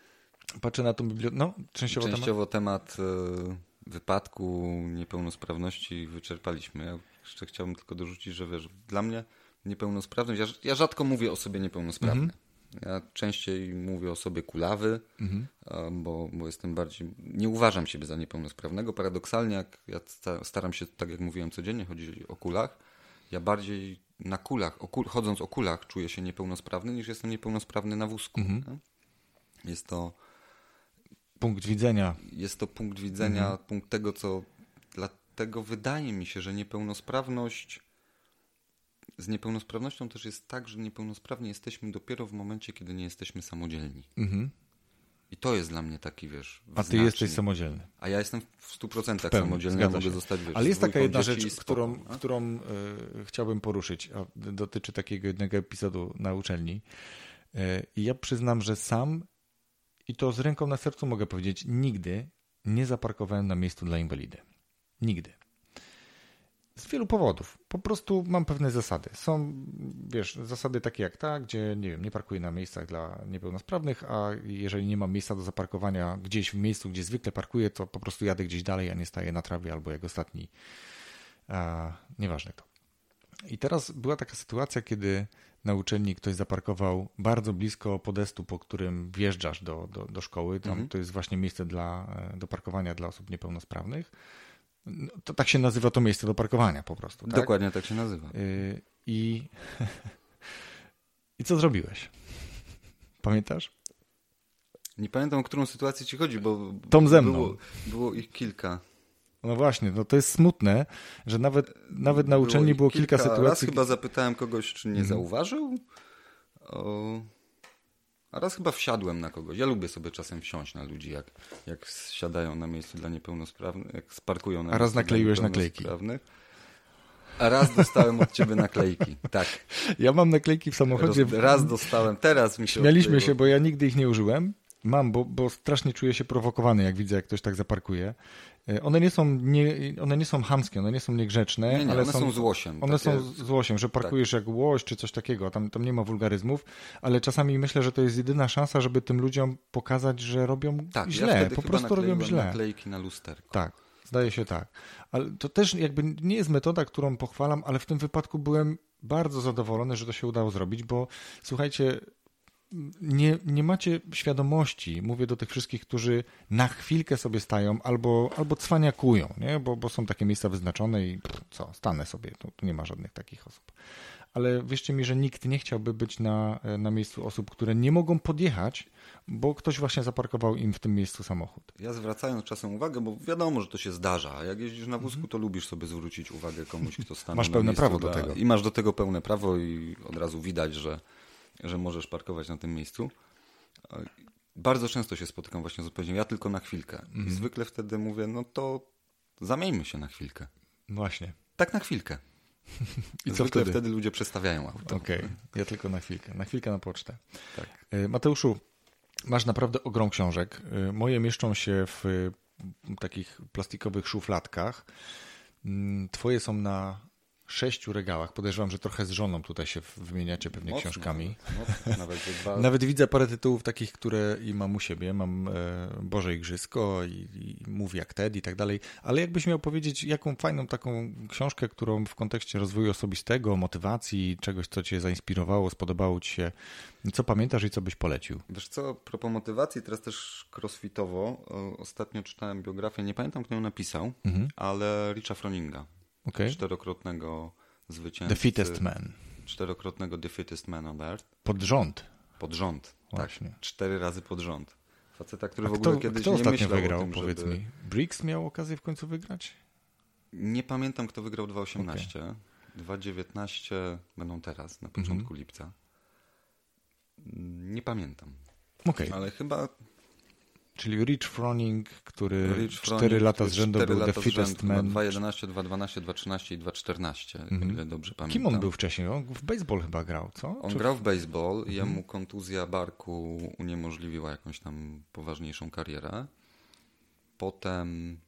Patrzę na tą bibliotekę. No, częściowo, częściowo temat, temat e, wypadku, niepełnosprawności wyczerpaliśmy. Ja jeszcze chciałbym tylko dorzucić, że wiesz, dla mnie niepełnosprawność, ja, ja rzadko mówię o sobie niepełnosprawny. Mhm. Ja częściej mówię o sobie kulawy, mhm. bo, bo jestem bardziej. Nie uważam siebie za niepełnosprawnego. Paradoksalnie, jak ja staram się, tak jak mówiłem, codziennie chodzić o kulach, ja bardziej na kulach, o kul, chodząc o kulach, czuję się niepełnosprawny, niż jestem niepełnosprawny na wózku. Mhm. Jest to punkt widzenia. Jest to punkt widzenia, mhm. punkt tego, co. Dlatego wydaje mi się, że niepełnosprawność. Z niepełnosprawnością też jest tak, że niepełnosprawni jesteśmy dopiero w momencie, kiedy nie jesteśmy samodzielni. Mhm. I to jest dla mnie taki, wiesz. A ty jesteś samodzielny. A ja jestem w 100% w samodzielny, ja mogę zostać, wiesz, Ale jest taka jedna rzecz, którą, którą y, chciałbym poruszyć. A dotyczy takiego jednego epizodu na uczelni. Y, I ja przyznam, że sam i to z ręką na sercu mogę powiedzieć, nigdy nie zaparkowałem na miejscu dla inwalidy. Nigdy. Z wielu powodów. Po prostu mam pewne zasady. Są, wiesz, zasady takie jak ta, gdzie, nie wiem, nie parkuję na miejscach dla niepełnosprawnych, a jeżeli nie mam miejsca do zaparkowania gdzieś w miejscu, gdzie zwykle parkuję, to po prostu jadę gdzieś dalej, a nie staję na trawie albo jak ostatni. A, nieważne to. I teraz była taka sytuacja, kiedy na uczelni ktoś zaparkował bardzo blisko podestu, po którym wjeżdżasz do, do, do szkoły. Tam mhm. to jest właśnie miejsce dla, e, do parkowania dla osób niepełnosprawnych. No, to tak się nazywa to miejsce do parkowania po prostu. Tak? Dokładnie tak się nazywa. Y, I, I co zrobiłeś? Pamiętasz? Nie pamiętam, o którą sytuację ci chodzi, bo Tom ze mną. Było, było ich kilka. No właśnie, no to jest smutne, że nawet, nawet na uczelni było kilka, kilka sytuacji. Raz chyba zapytałem kogoś, czy nie mhm. zauważył. O... A raz chyba wsiadłem na kogoś. Ja lubię sobie czasem wsiąść na ludzi, jak, jak siadają na miejscu dla niepełnosprawnych, jak sparkują na A raz nakleiłeś naklejki. A raz dostałem od ciebie naklejki, tak. Ja mam naklejki w samochodzie. Raz, raz dostałem, teraz mi się Śmialiśmy się, bo ja nigdy ich nie użyłem. Mam, bo, bo strasznie czuję się prowokowany, jak widzę, jak ktoś tak zaparkuje. E, one nie są, nie, one nie są hamskie, one nie są niegrzeczne, nie, nie, ale one są, są One takie... są złosiem, że parkujesz tak. jak łoś czy coś takiego, tam, tam nie ma wulgaryzmów, ale czasami myślę, że to jest jedyna szansa, żeby tym ludziom pokazać, że robią tak, źle, ja po prostu robią źle. naklejki na lusterko. Tak, zdaje się tak. Ale to też jakby nie jest metoda, którą pochwalam, ale w tym wypadku byłem bardzo zadowolony, że to się udało zrobić, bo słuchajcie, nie, nie macie świadomości, mówię do tych wszystkich, którzy na chwilkę sobie stają albo, albo cwaniakują, nie? Bo, bo są takie miejsca wyznaczone i pff, co, stanę sobie, tu, tu nie ma żadnych takich osób. Ale wierzcie mi, że nikt nie chciałby być na, na miejscu osób, które nie mogą podjechać, bo ktoś właśnie zaparkował im w tym miejscu samochód. Ja zwracając czasem uwagę, bo wiadomo, że to się zdarza, a jak jeździsz na wózku, to lubisz sobie zwrócić uwagę komuś, kto stanął Masz pełne prawo dla... do tego. I masz do tego pełne prawo i od razu widać, że że możesz parkować na tym miejscu. Bardzo często się spotykam właśnie z odpowiedzią, ja tylko na chwilkę. Mm. I mhm. zwykle wtedy mówię, no to zamieńmy się na chwilkę. Właśnie. Tak na chwilkę. I co wtedy? wtedy ludzie przestawiają auto. Okej, okay. ja tylko na chwilkę. Na chwilkę na pocztę. Tak. E, Mateuszu, masz naprawdę ogrom książek. E, moje mieszczą się w takich plastikowych szufladkach. Mm, twoje są na sześciu regałach. Podejrzewam, że trochę z żoną tutaj się wymieniacie pewnie mocno, książkami. Mocno, nawet, dwa... nawet widzę parę tytułów takich, które i mam u siebie. Mam e, Boże Igrzysko i, i Mówi jak Ted i tak dalej. Ale jakbyś miał powiedzieć, jaką fajną taką książkę, którą w kontekście rozwoju osobistego, motywacji, czegoś, co cię zainspirowało, spodobało ci się, co pamiętasz i co byś polecił? Wiesz co, propos motywacji, teraz też crossfitowo. Ostatnio czytałem biografię, nie pamiętam, kto ją napisał, mhm. ale Richa Froninga Okay. Czterokrotnego zwycięzcy. The Fittest Man. Czterokrotnego The Fittest Man on Earth. Pod rząd. Pod rząd, tak. Właśnie. tak. Cztery razy pod rząd. Faceta, który A w ogóle kto, kiedyś kto nie ostatnio myślał wygrał, o tym, powiedz żeby... mi? Briggs miał okazję w końcu wygrać? Nie pamiętam, kto wygrał 2.18. Okay. 2.19 będą teraz, na początku mm -hmm. lipca. Nie pamiętam. Okay. Ale chyba Czyli Rich Froning, który Rich 4 Froning, lata z rzędu był The Fittest Man. 2.11, 2.12, 2.13 i 2.14, mm -hmm. dobrze pamiętam. Kim on był wcześniej? On w baseball chyba grał, co? On Czy... grał w baseball, mm -hmm. jemu kontuzja barku uniemożliwiła jakąś tam poważniejszą karierę. Potem,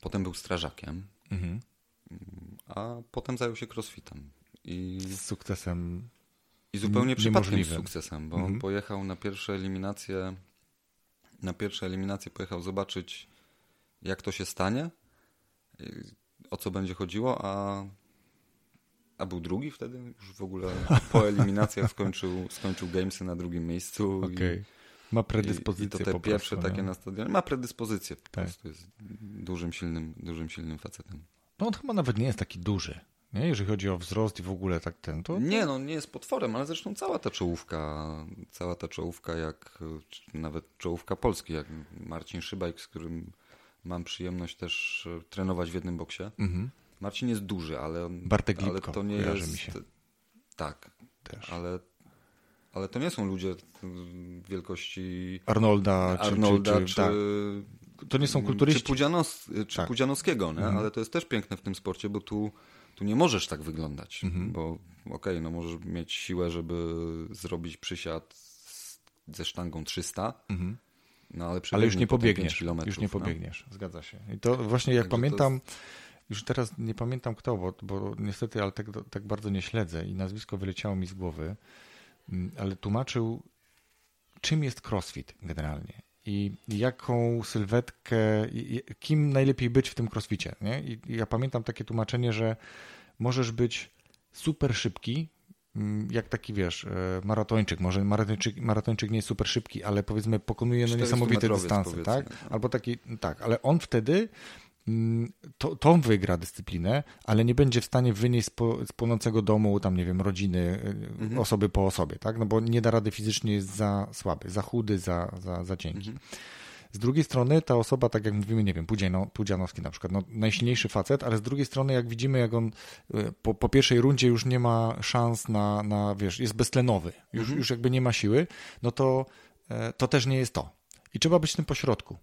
potem był strażakiem, mm -hmm. a potem zajął się crossfitem. I... Z sukcesem I zupełnie przypadkiem z sukcesem, bo on mhm. pojechał na pierwsze eliminacje na pierwsze eliminacje pojechał zobaczyć, jak to się stanie, o co będzie chodziło, a, a był drugi wtedy, już w ogóle po eliminacjach skończył, skończył Gamesy na drugim miejscu. Okay. Ma predyspozycję. I, i to te pierwsze prostu, takie na stadionie. Ma predyspozycję, po tak. prostu jest dużym, silnym, dużym, silnym facetem. No on chyba nawet nie jest taki duży. Nie? Jeżeli chodzi o wzrost i w ogóle tak ten, to... Nie, no nie jest potworem, ale zresztą cała ta czołówka, cała ta czołówka, jak nawet czołówka Polski, jak Marcin Szybajk, z którym mam przyjemność też e, trenować w jednym boksie. Mhm. Marcin jest duży, ale, on, Bartek ale to nie jest... Mi się. Tak, Też. ale ale to nie są ludzie wielkości Arnolda, Arnolda czy, czy, czy tak. to nie są kulturyści. Czy, Pudzianos, czy tak. Pudzianowskiego, nie? Mhm. ale to jest też piękne w tym sporcie, bo tu tu nie możesz tak wyglądać, mhm. bo okej, okay, no możesz mieć siłę, żeby zrobić przysiad ze sztangą 300, mhm. no ale, ale już nie pobiegniesz, już nie no. pobiegniesz, no. zgadza się. I to właśnie jak Także pamiętam, jest... już teraz nie pamiętam kto, bo, bo niestety, ale tak, tak bardzo nie śledzę i nazwisko wyleciało mi z głowy, mm, ale tłumaczył, czym jest crossfit generalnie i jaką sylwetkę, kim najlepiej być w tym crossficie. Nie? I ja pamiętam takie tłumaczenie, że możesz być super szybki, mm, jak taki wiesz, e, maratończyk. Może maratończyk, maratończyk nie jest super szybki, ale powiedzmy pokonuje no niesamowite dystanse, tak? No. Albo taki, tak, ale on wtedy to, to wygra dyscyplinę, ale nie będzie w stanie wynieść z, po, z płonącego domu, tam nie wiem, rodziny, mhm. osoby po osobie, tak? No bo nie da rady fizycznie, jest za słaby, za chudy, za, za, za cienki. Mhm. Z drugiej strony ta osoba, tak jak mówimy, nie wiem, Pudziano, Pudzianowski na przykład, no, najsilniejszy facet, ale z drugiej strony jak widzimy, jak on e, po, po pierwszej rundzie już nie ma szans na, na wiesz, jest beztlenowy, już, mhm. już jakby nie ma siły, no to, e, to też nie jest to. I trzeba być w tym pośrodku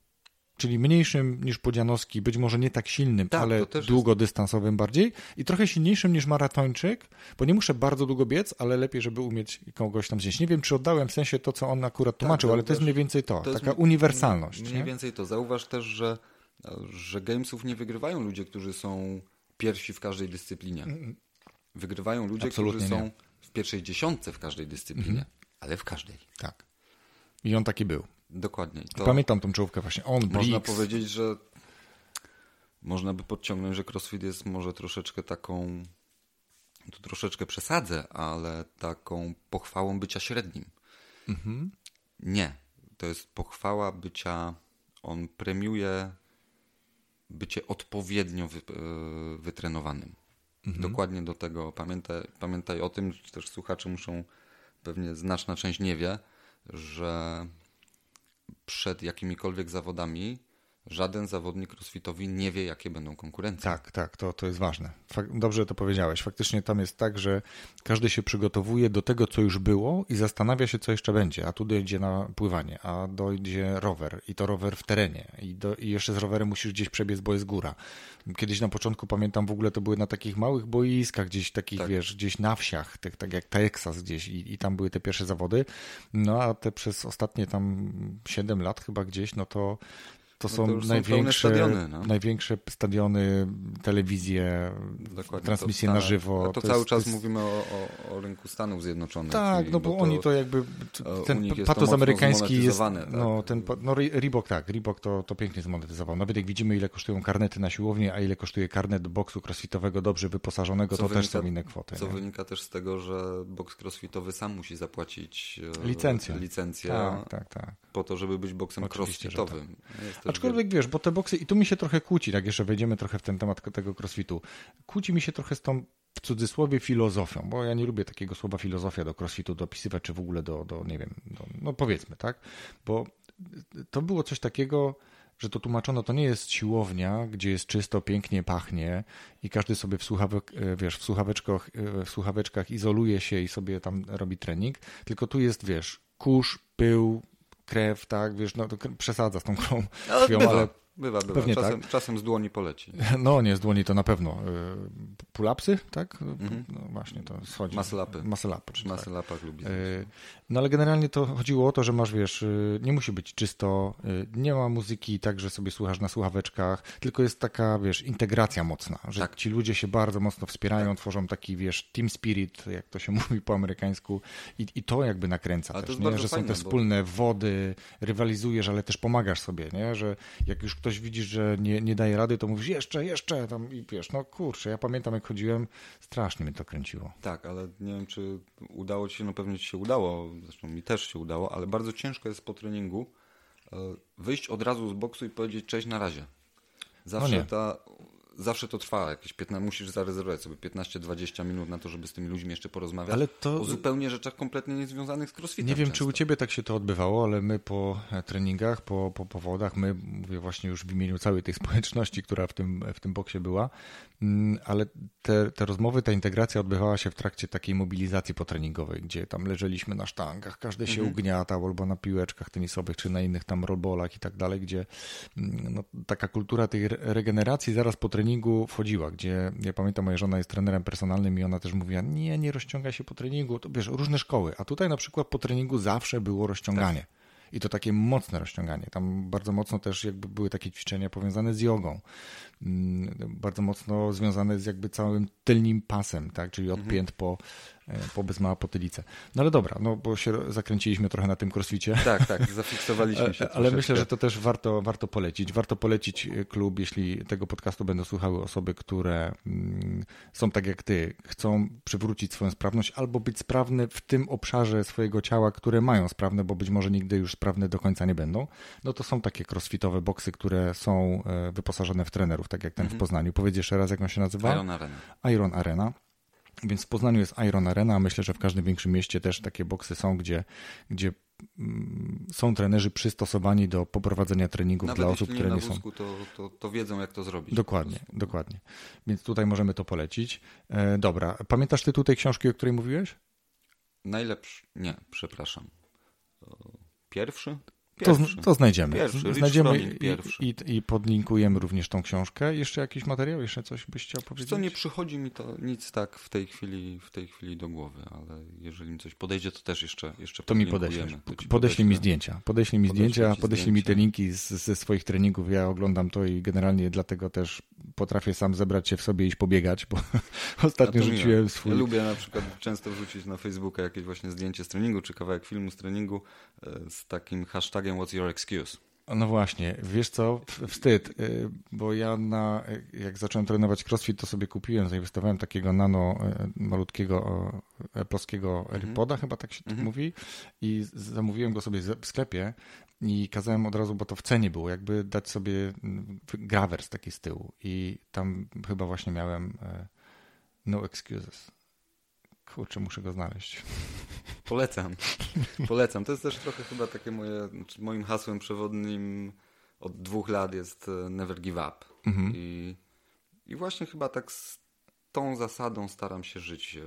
czyli mniejszym niż Podzianowski, być może nie tak silnym, tak, ale długodystansowym jest... bardziej i trochę silniejszym niż maratończyk, bo nie muszę bardzo długo biec, ale lepiej, żeby umieć kogoś tam zjeść. Nie wiem, czy oddałem w sensie to, co on akurat tak, tłumaczył, ale to jest mniej więcej to, to taka uniwersalność. Mniej nie? więcej to. Zauważ też, że, że gamesów nie wygrywają ludzie, którzy są pierwsi w każdej dyscyplinie. Mm, mm. Wygrywają ludzie, Absolutnie którzy są nie. w pierwszej dziesiątce w każdej dyscyplinie, -hmm. ale w każdej. Tak. I on taki był. Dokładnie. To Pamiętam tą czołówkę właśnie. On, Można powiedzieć, że można by podciągnąć, że CrossFit jest może troszeczkę taką, tu troszeczkę przesadzę, ale taką pochwałą bycia średnim. Mhm. Nie. To jest pochwała bycia, on premiuje bycie odpowiednio wy, e, wytrenowanym. Mhm. Dokładnie do tego pamiętaj, pamiętaj o tym, też słuchacze muszą, pewnie znaczna część nie wie, że przed jakimikolwiek zawodami żaden zawodnik crossfitowi nie wie, jakie będą konkurencje. Tak, tak, to, to jest ważne. Dobrze to powiedziałeś. Faktycznie tam jest tak, że każdy się przygotowuje do tego, co już było i zastanawia się, co jeszcze będzie. A tu dojdzie na pływanie, a dojdzie rower i to rower w terenie. I, do, i jeszcze z rowerem musisz gdzieś przebiec, bo jest góra. Kiedyś na początku pamiętam w ogóle to były na takich małych boiskach, gdzieś takich, tak. wiesz, gdzieś na wsiach, tak, tak jak Texas gdzieś i, i tam były te pierwsze zawody. No a te przez ostatnie tam 7 lat chyba gdzieś, no to to no są, to największe, stadiony, no. największe stadiony, telewizje, Dokładnie, transmisje to, na żywo. A to, to cały jest, czas jest... mówimy o, o, o, rynku Stanów Zjednoczonych. Tak, no bo, bo oni to jakby, ten patos amerykański jest, tak? no, ten, no Reebok tak, Reebok to, to pięknie zmonetyzował. Nawet jak widzimy ile kosztują karnety na siłownię, a ile kosztuje karnet boksu crossfitowego dobrze wyposażonego, co to wynika, też są inne kwoty. Co nie? wynika też z tego, że boks crossfitowy sam musi zapłacić licencję, licencję tak, tak, tak. Po to, żeby być boksem Oczywiście, crossfitowym. Tak. Aczkolwiek wiesz, bo te boksy, i tu mi się trochę kłóci, tak jeszcze wejdziemy trochę w ten temat tego crossfitu, kłóci mi się trochę z tą w cudzysłowie filozofią, bo ja nie lubię takiego słowa filozofia do crossfitu dopisywać, czy w ogóle do, do nie wiem, do, no powiedzmy, tak? Bo to było coś takiego, że to tłumaczono, to nie jest siłownia, gdzie jest czysto, pięknie pachnie i każdy sobie w, słuchawek, e, wiesz, w, słuchaweczkach, e, w słuchaweczkach izoluje się i sobie tam robi trening, tylko tu jest, wiesz, kurz, pył, krew, tak, wiesz, no to przesadza z tą krwią, ale, ale Bywa, bywa. Pewnie czasem, tak. czasem z dłoni poleci. No nie, z dłoni to na pewno. Y, pulapsy, tak? Mhm. No właśnie, to schodzi. Masylapy. Masylapy. Przy masylapach tak. lubi. Y, no ale generalnie to chodziło o to, że masz, wiesz, y, nie musi być czysto, nie ma muzyki tak, że sobie słuchasz na słuchaweczkach, tylko jest taka, wiesz, integracja mocna, że tak. ci ludzie się bardzo mocno wspierają, tak. tworzą taki, wiesz, team spirit, jak to się mówi po amerykańsku i, i to jakby nakręca ale też, nie? że są te wspólne bo... wody, rywalizujesz, ale też pomagasz sobie, nie? że jak już ktoś ktoś widzisz, że nie, nie daje rady, to mówisz jeszcze, jeszcze, tam i wiesz, no kurczę, ja pamiętam jak chodziłem, strasznie mnie to kręciło. Tak, ale nie wiem, czy udało ci się, no pewnie ci się udało, zresztą mi też się udało, ale bardzo ciężko jest po treningu e, wyjść od razu z boksu i powiedzieć cześć na razie. Zawsze no ta zawsze to trwa jakieś 15, musisz zarezerwować sobie 15-20 minut na to, żeby z tymi ludźmi jeszcze porozmawiać ale to... o zupełnie rzeczach kompletnie niezwiązanych z crossfitem. Nie wiem, często. czy u ciebie tak się to odbywało, ale my po e, treningach, po, po powodach, my, mówię właśnie już w imieniu całej tej społeczności, która w tym, w tym boksie była, mm, ale te, te rozmowy, ta integracja odbywała się w trakcie takiej mobilizacji potreningowej, gdzie tam leżeliśmy na sztangach, każdy się mhm. ugniatał albo na piłeczkach tenisowych, czy na innych tam rollballach i tak dalej, gdzie mm, no, taka kultura tej regeneracji zaraz po treningu treningu wchodziła, gdzie ja pamiętam, moja żona jest trenerem personalnym i ona też mówiła, nie, nie rozciąga się po treningu, to wiesz, różne szkoły, a tutaj na przykład po treningu zawsze było rozciąganie. Tak. I to takie mocne rozciąganie. Tam bardzo mocno też jakby były takie ćwiczenia powiązane z jogą. Mm, bardzo mocno związane z jakby całym tylnym pasem, tak? czyli od mhm. pięt po, pobyt mała potylicę. No ale dobra, no bo się zakręciliśmy trochę na tym crossficie. Tak, tak, zafiksowaliśmy się. ale myślę, że to też warto, warto polecić. Warto polecić klub, jeśli tego podcastu będą słuchały osoby, które mm, są tak jak ty, chcą przywrócić swoją sprawność albo być sprawne w tym obszarze swojego ciała, które mają sprawne, bo być może nigdy już sprawne do końca nie będą. No to są takie crossfitowe boksy, które są e, wyposażone w trenerów, tak jak ten mhm. w Poznaniu. Powiedz jeszcze raz, jak on się nazywa? Iron Arena. Iron Arena. Więc w Poznaniu jest Iron Arena, a myślę, że w każdym większym mieście też takie boksy są, gdzie, gdzie mm, są trenerzy przystosowani do poprowadzenia treningów Nawet dla osób, które nie są. To, to, to, wiedzą, jak to zrobić. Dokładnie, dokładnie. Więc tutaj możemy to polecić. E, dobra, pamiętasz tytuł tej książki, o której mówiłeś? Najlepszy. Nie, przepraszam. Pierwszy? To, to, znajdziemy. Pierwszy, znajdziemy i, i, i, podlinkujemy również tą książkę. Jeszcze jakiś materiał, jeszcze coś byś chciał powiedzieć? Co nie przychodzi mi to nic tak w tej chwili, w tej chwili do głowy, ale jeżeli mi coś podejdzie, to też jeszcze, jeszcze To mi podeślesz. Podeślij mi zdjęcia. Podeślij mi zdjęcia, podeślij mi te linki z, ze swoich treningów. Ja oglądam to i generalnie dlatego też potrafię sam zebrać się w sobie i iść pobiegać, bo ostatnio rzuciłem swój... Ja lubię na przykład często wrzucić na Facebooka jakieś właśnie zdjęcie z treningu, czy kawałek filmu z treningu e, z takim hashtagiem What's your excuse? No właśnie, wiesz co, wstyd, y, bo ja na, jak zacząłem trenować crossfit, to sobie kupiłem, zainwestowałem takiego nano y, malutkiego polskiego mhm. AirPoda, chyba tak się mm mówi, i zamówiłem go sobie w sklepie i kazałem od razu, bo to w cenie było, jakby dać sobie mm, gravers taki z tyłu i tam chyba właśnie miałem e, no excuses. Kurczę, muszę go znaleźć. Polecam. Polecam. To jest też trochę chyba takie moje, znaczy moim hasłem przewodnim od dwóch lat jest e, never give up. Mhm. I, I właśnie chyba tak z tą zasadą staram się żyć e,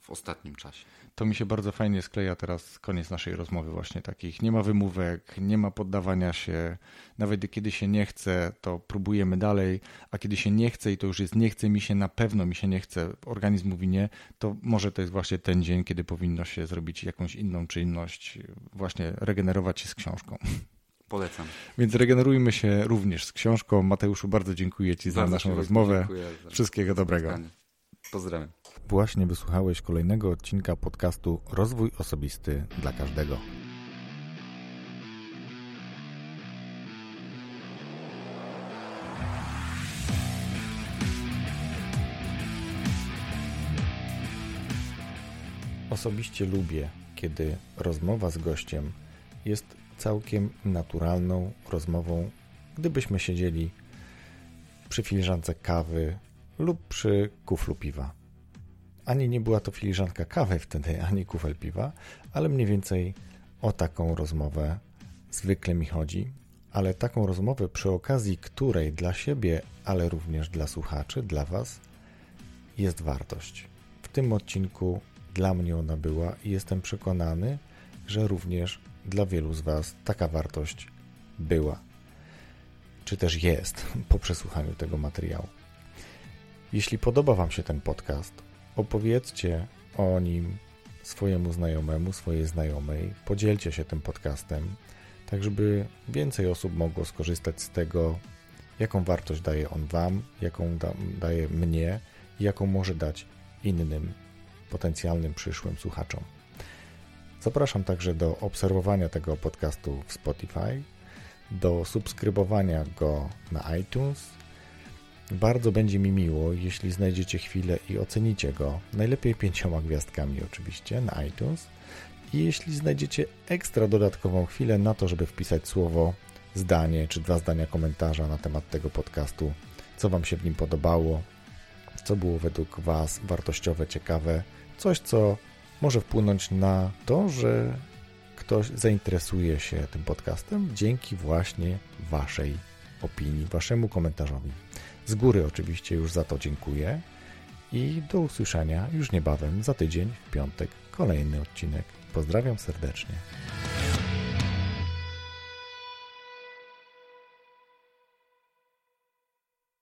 w ostatnim czasie. To mi się bardzo fajnie skleja teraz koniec naszej rozmowy właśnie takich. Nie ma wymówek, nie ma poddawania się. Nawet kiedy się nie chce, to próbujemy dalej, a kiedy się nie chce i to już jest nie chce mi się, na pewno mi się nie chce, organizm mówi nie, to może to jest właśnie ten dzień, kiedy powinno się zrobić jakąś inną czynność, właśnie regenerować się z książką. Polecam. Więc regenerujmy się również z książką. Mateuszu, bardzo dziękuję Ci bardzo za naszą rozmowę. Wszystkiego dobrego. Spotkanie. Pozdrawiam. Właśnie wysłuchałeś kolejnego odcinka podcastu Rozwój Osobisty dla Każdego. Osobiście lubię, kiedy rozmowa z gościem jest całkiem naturalną rozmową, gdybyśmy siedzieli przy filiżance kawy lub przy kuflu piwa. Ani nie była to filiżanka kawy wtedy, ani kufel piwa, ale mniej więcej o taką rozmowę zwykle mi chodzi, ale taką rozmowę, przy okazji której dla siebie, ale również dla słuchaczy, dla Was, jest wartość. W tym odcinku dla mnie ona była i jestem przekonany, że również dla wielu z Was taka wartość była, czy też jest po przesłuchaniu tego materiału. Jeśli podoba Wam się ten podcast, opowiedzcie o nim swojemu znajomemu, swojej znajomej, podzielcie się tym podcastem, tak żeby więcej osób mogło skorzystać z tego, jaką wartość daje on Wam, jaką da, daje mnie i jaką może dać innym potencjalnym przyszłym słuchaczom. Zapraszam także do obserwowania tego podcastu w Spotify, do subskrybowania go na iTunes. Bardzo będzie mi miło, jeśli znajdziecie chwilę i ocenicie go, najlepiej pięcioma gwiazdkami oczywiście, na iTunes. I jeśli znajdziecie ekstra dodatkową chwilę na to, żeby wpisać słowo, zdanie czy dwa zdania komentarza na temat tego podcastu, co Wam się w nim podobało, co było według Was wartościowe, ciekawe, coś, co może wpłynąć na to, że ktoś zainteresuje się tym podcastem dzięki właśnie Waszej opinii, Waszemu komentarzowi. Z góry oczywiście już za to dziękuję i do usłyszenia już niebawem za tydzień w piątek kolejny odcinek. Pozdrawiam serdecznie.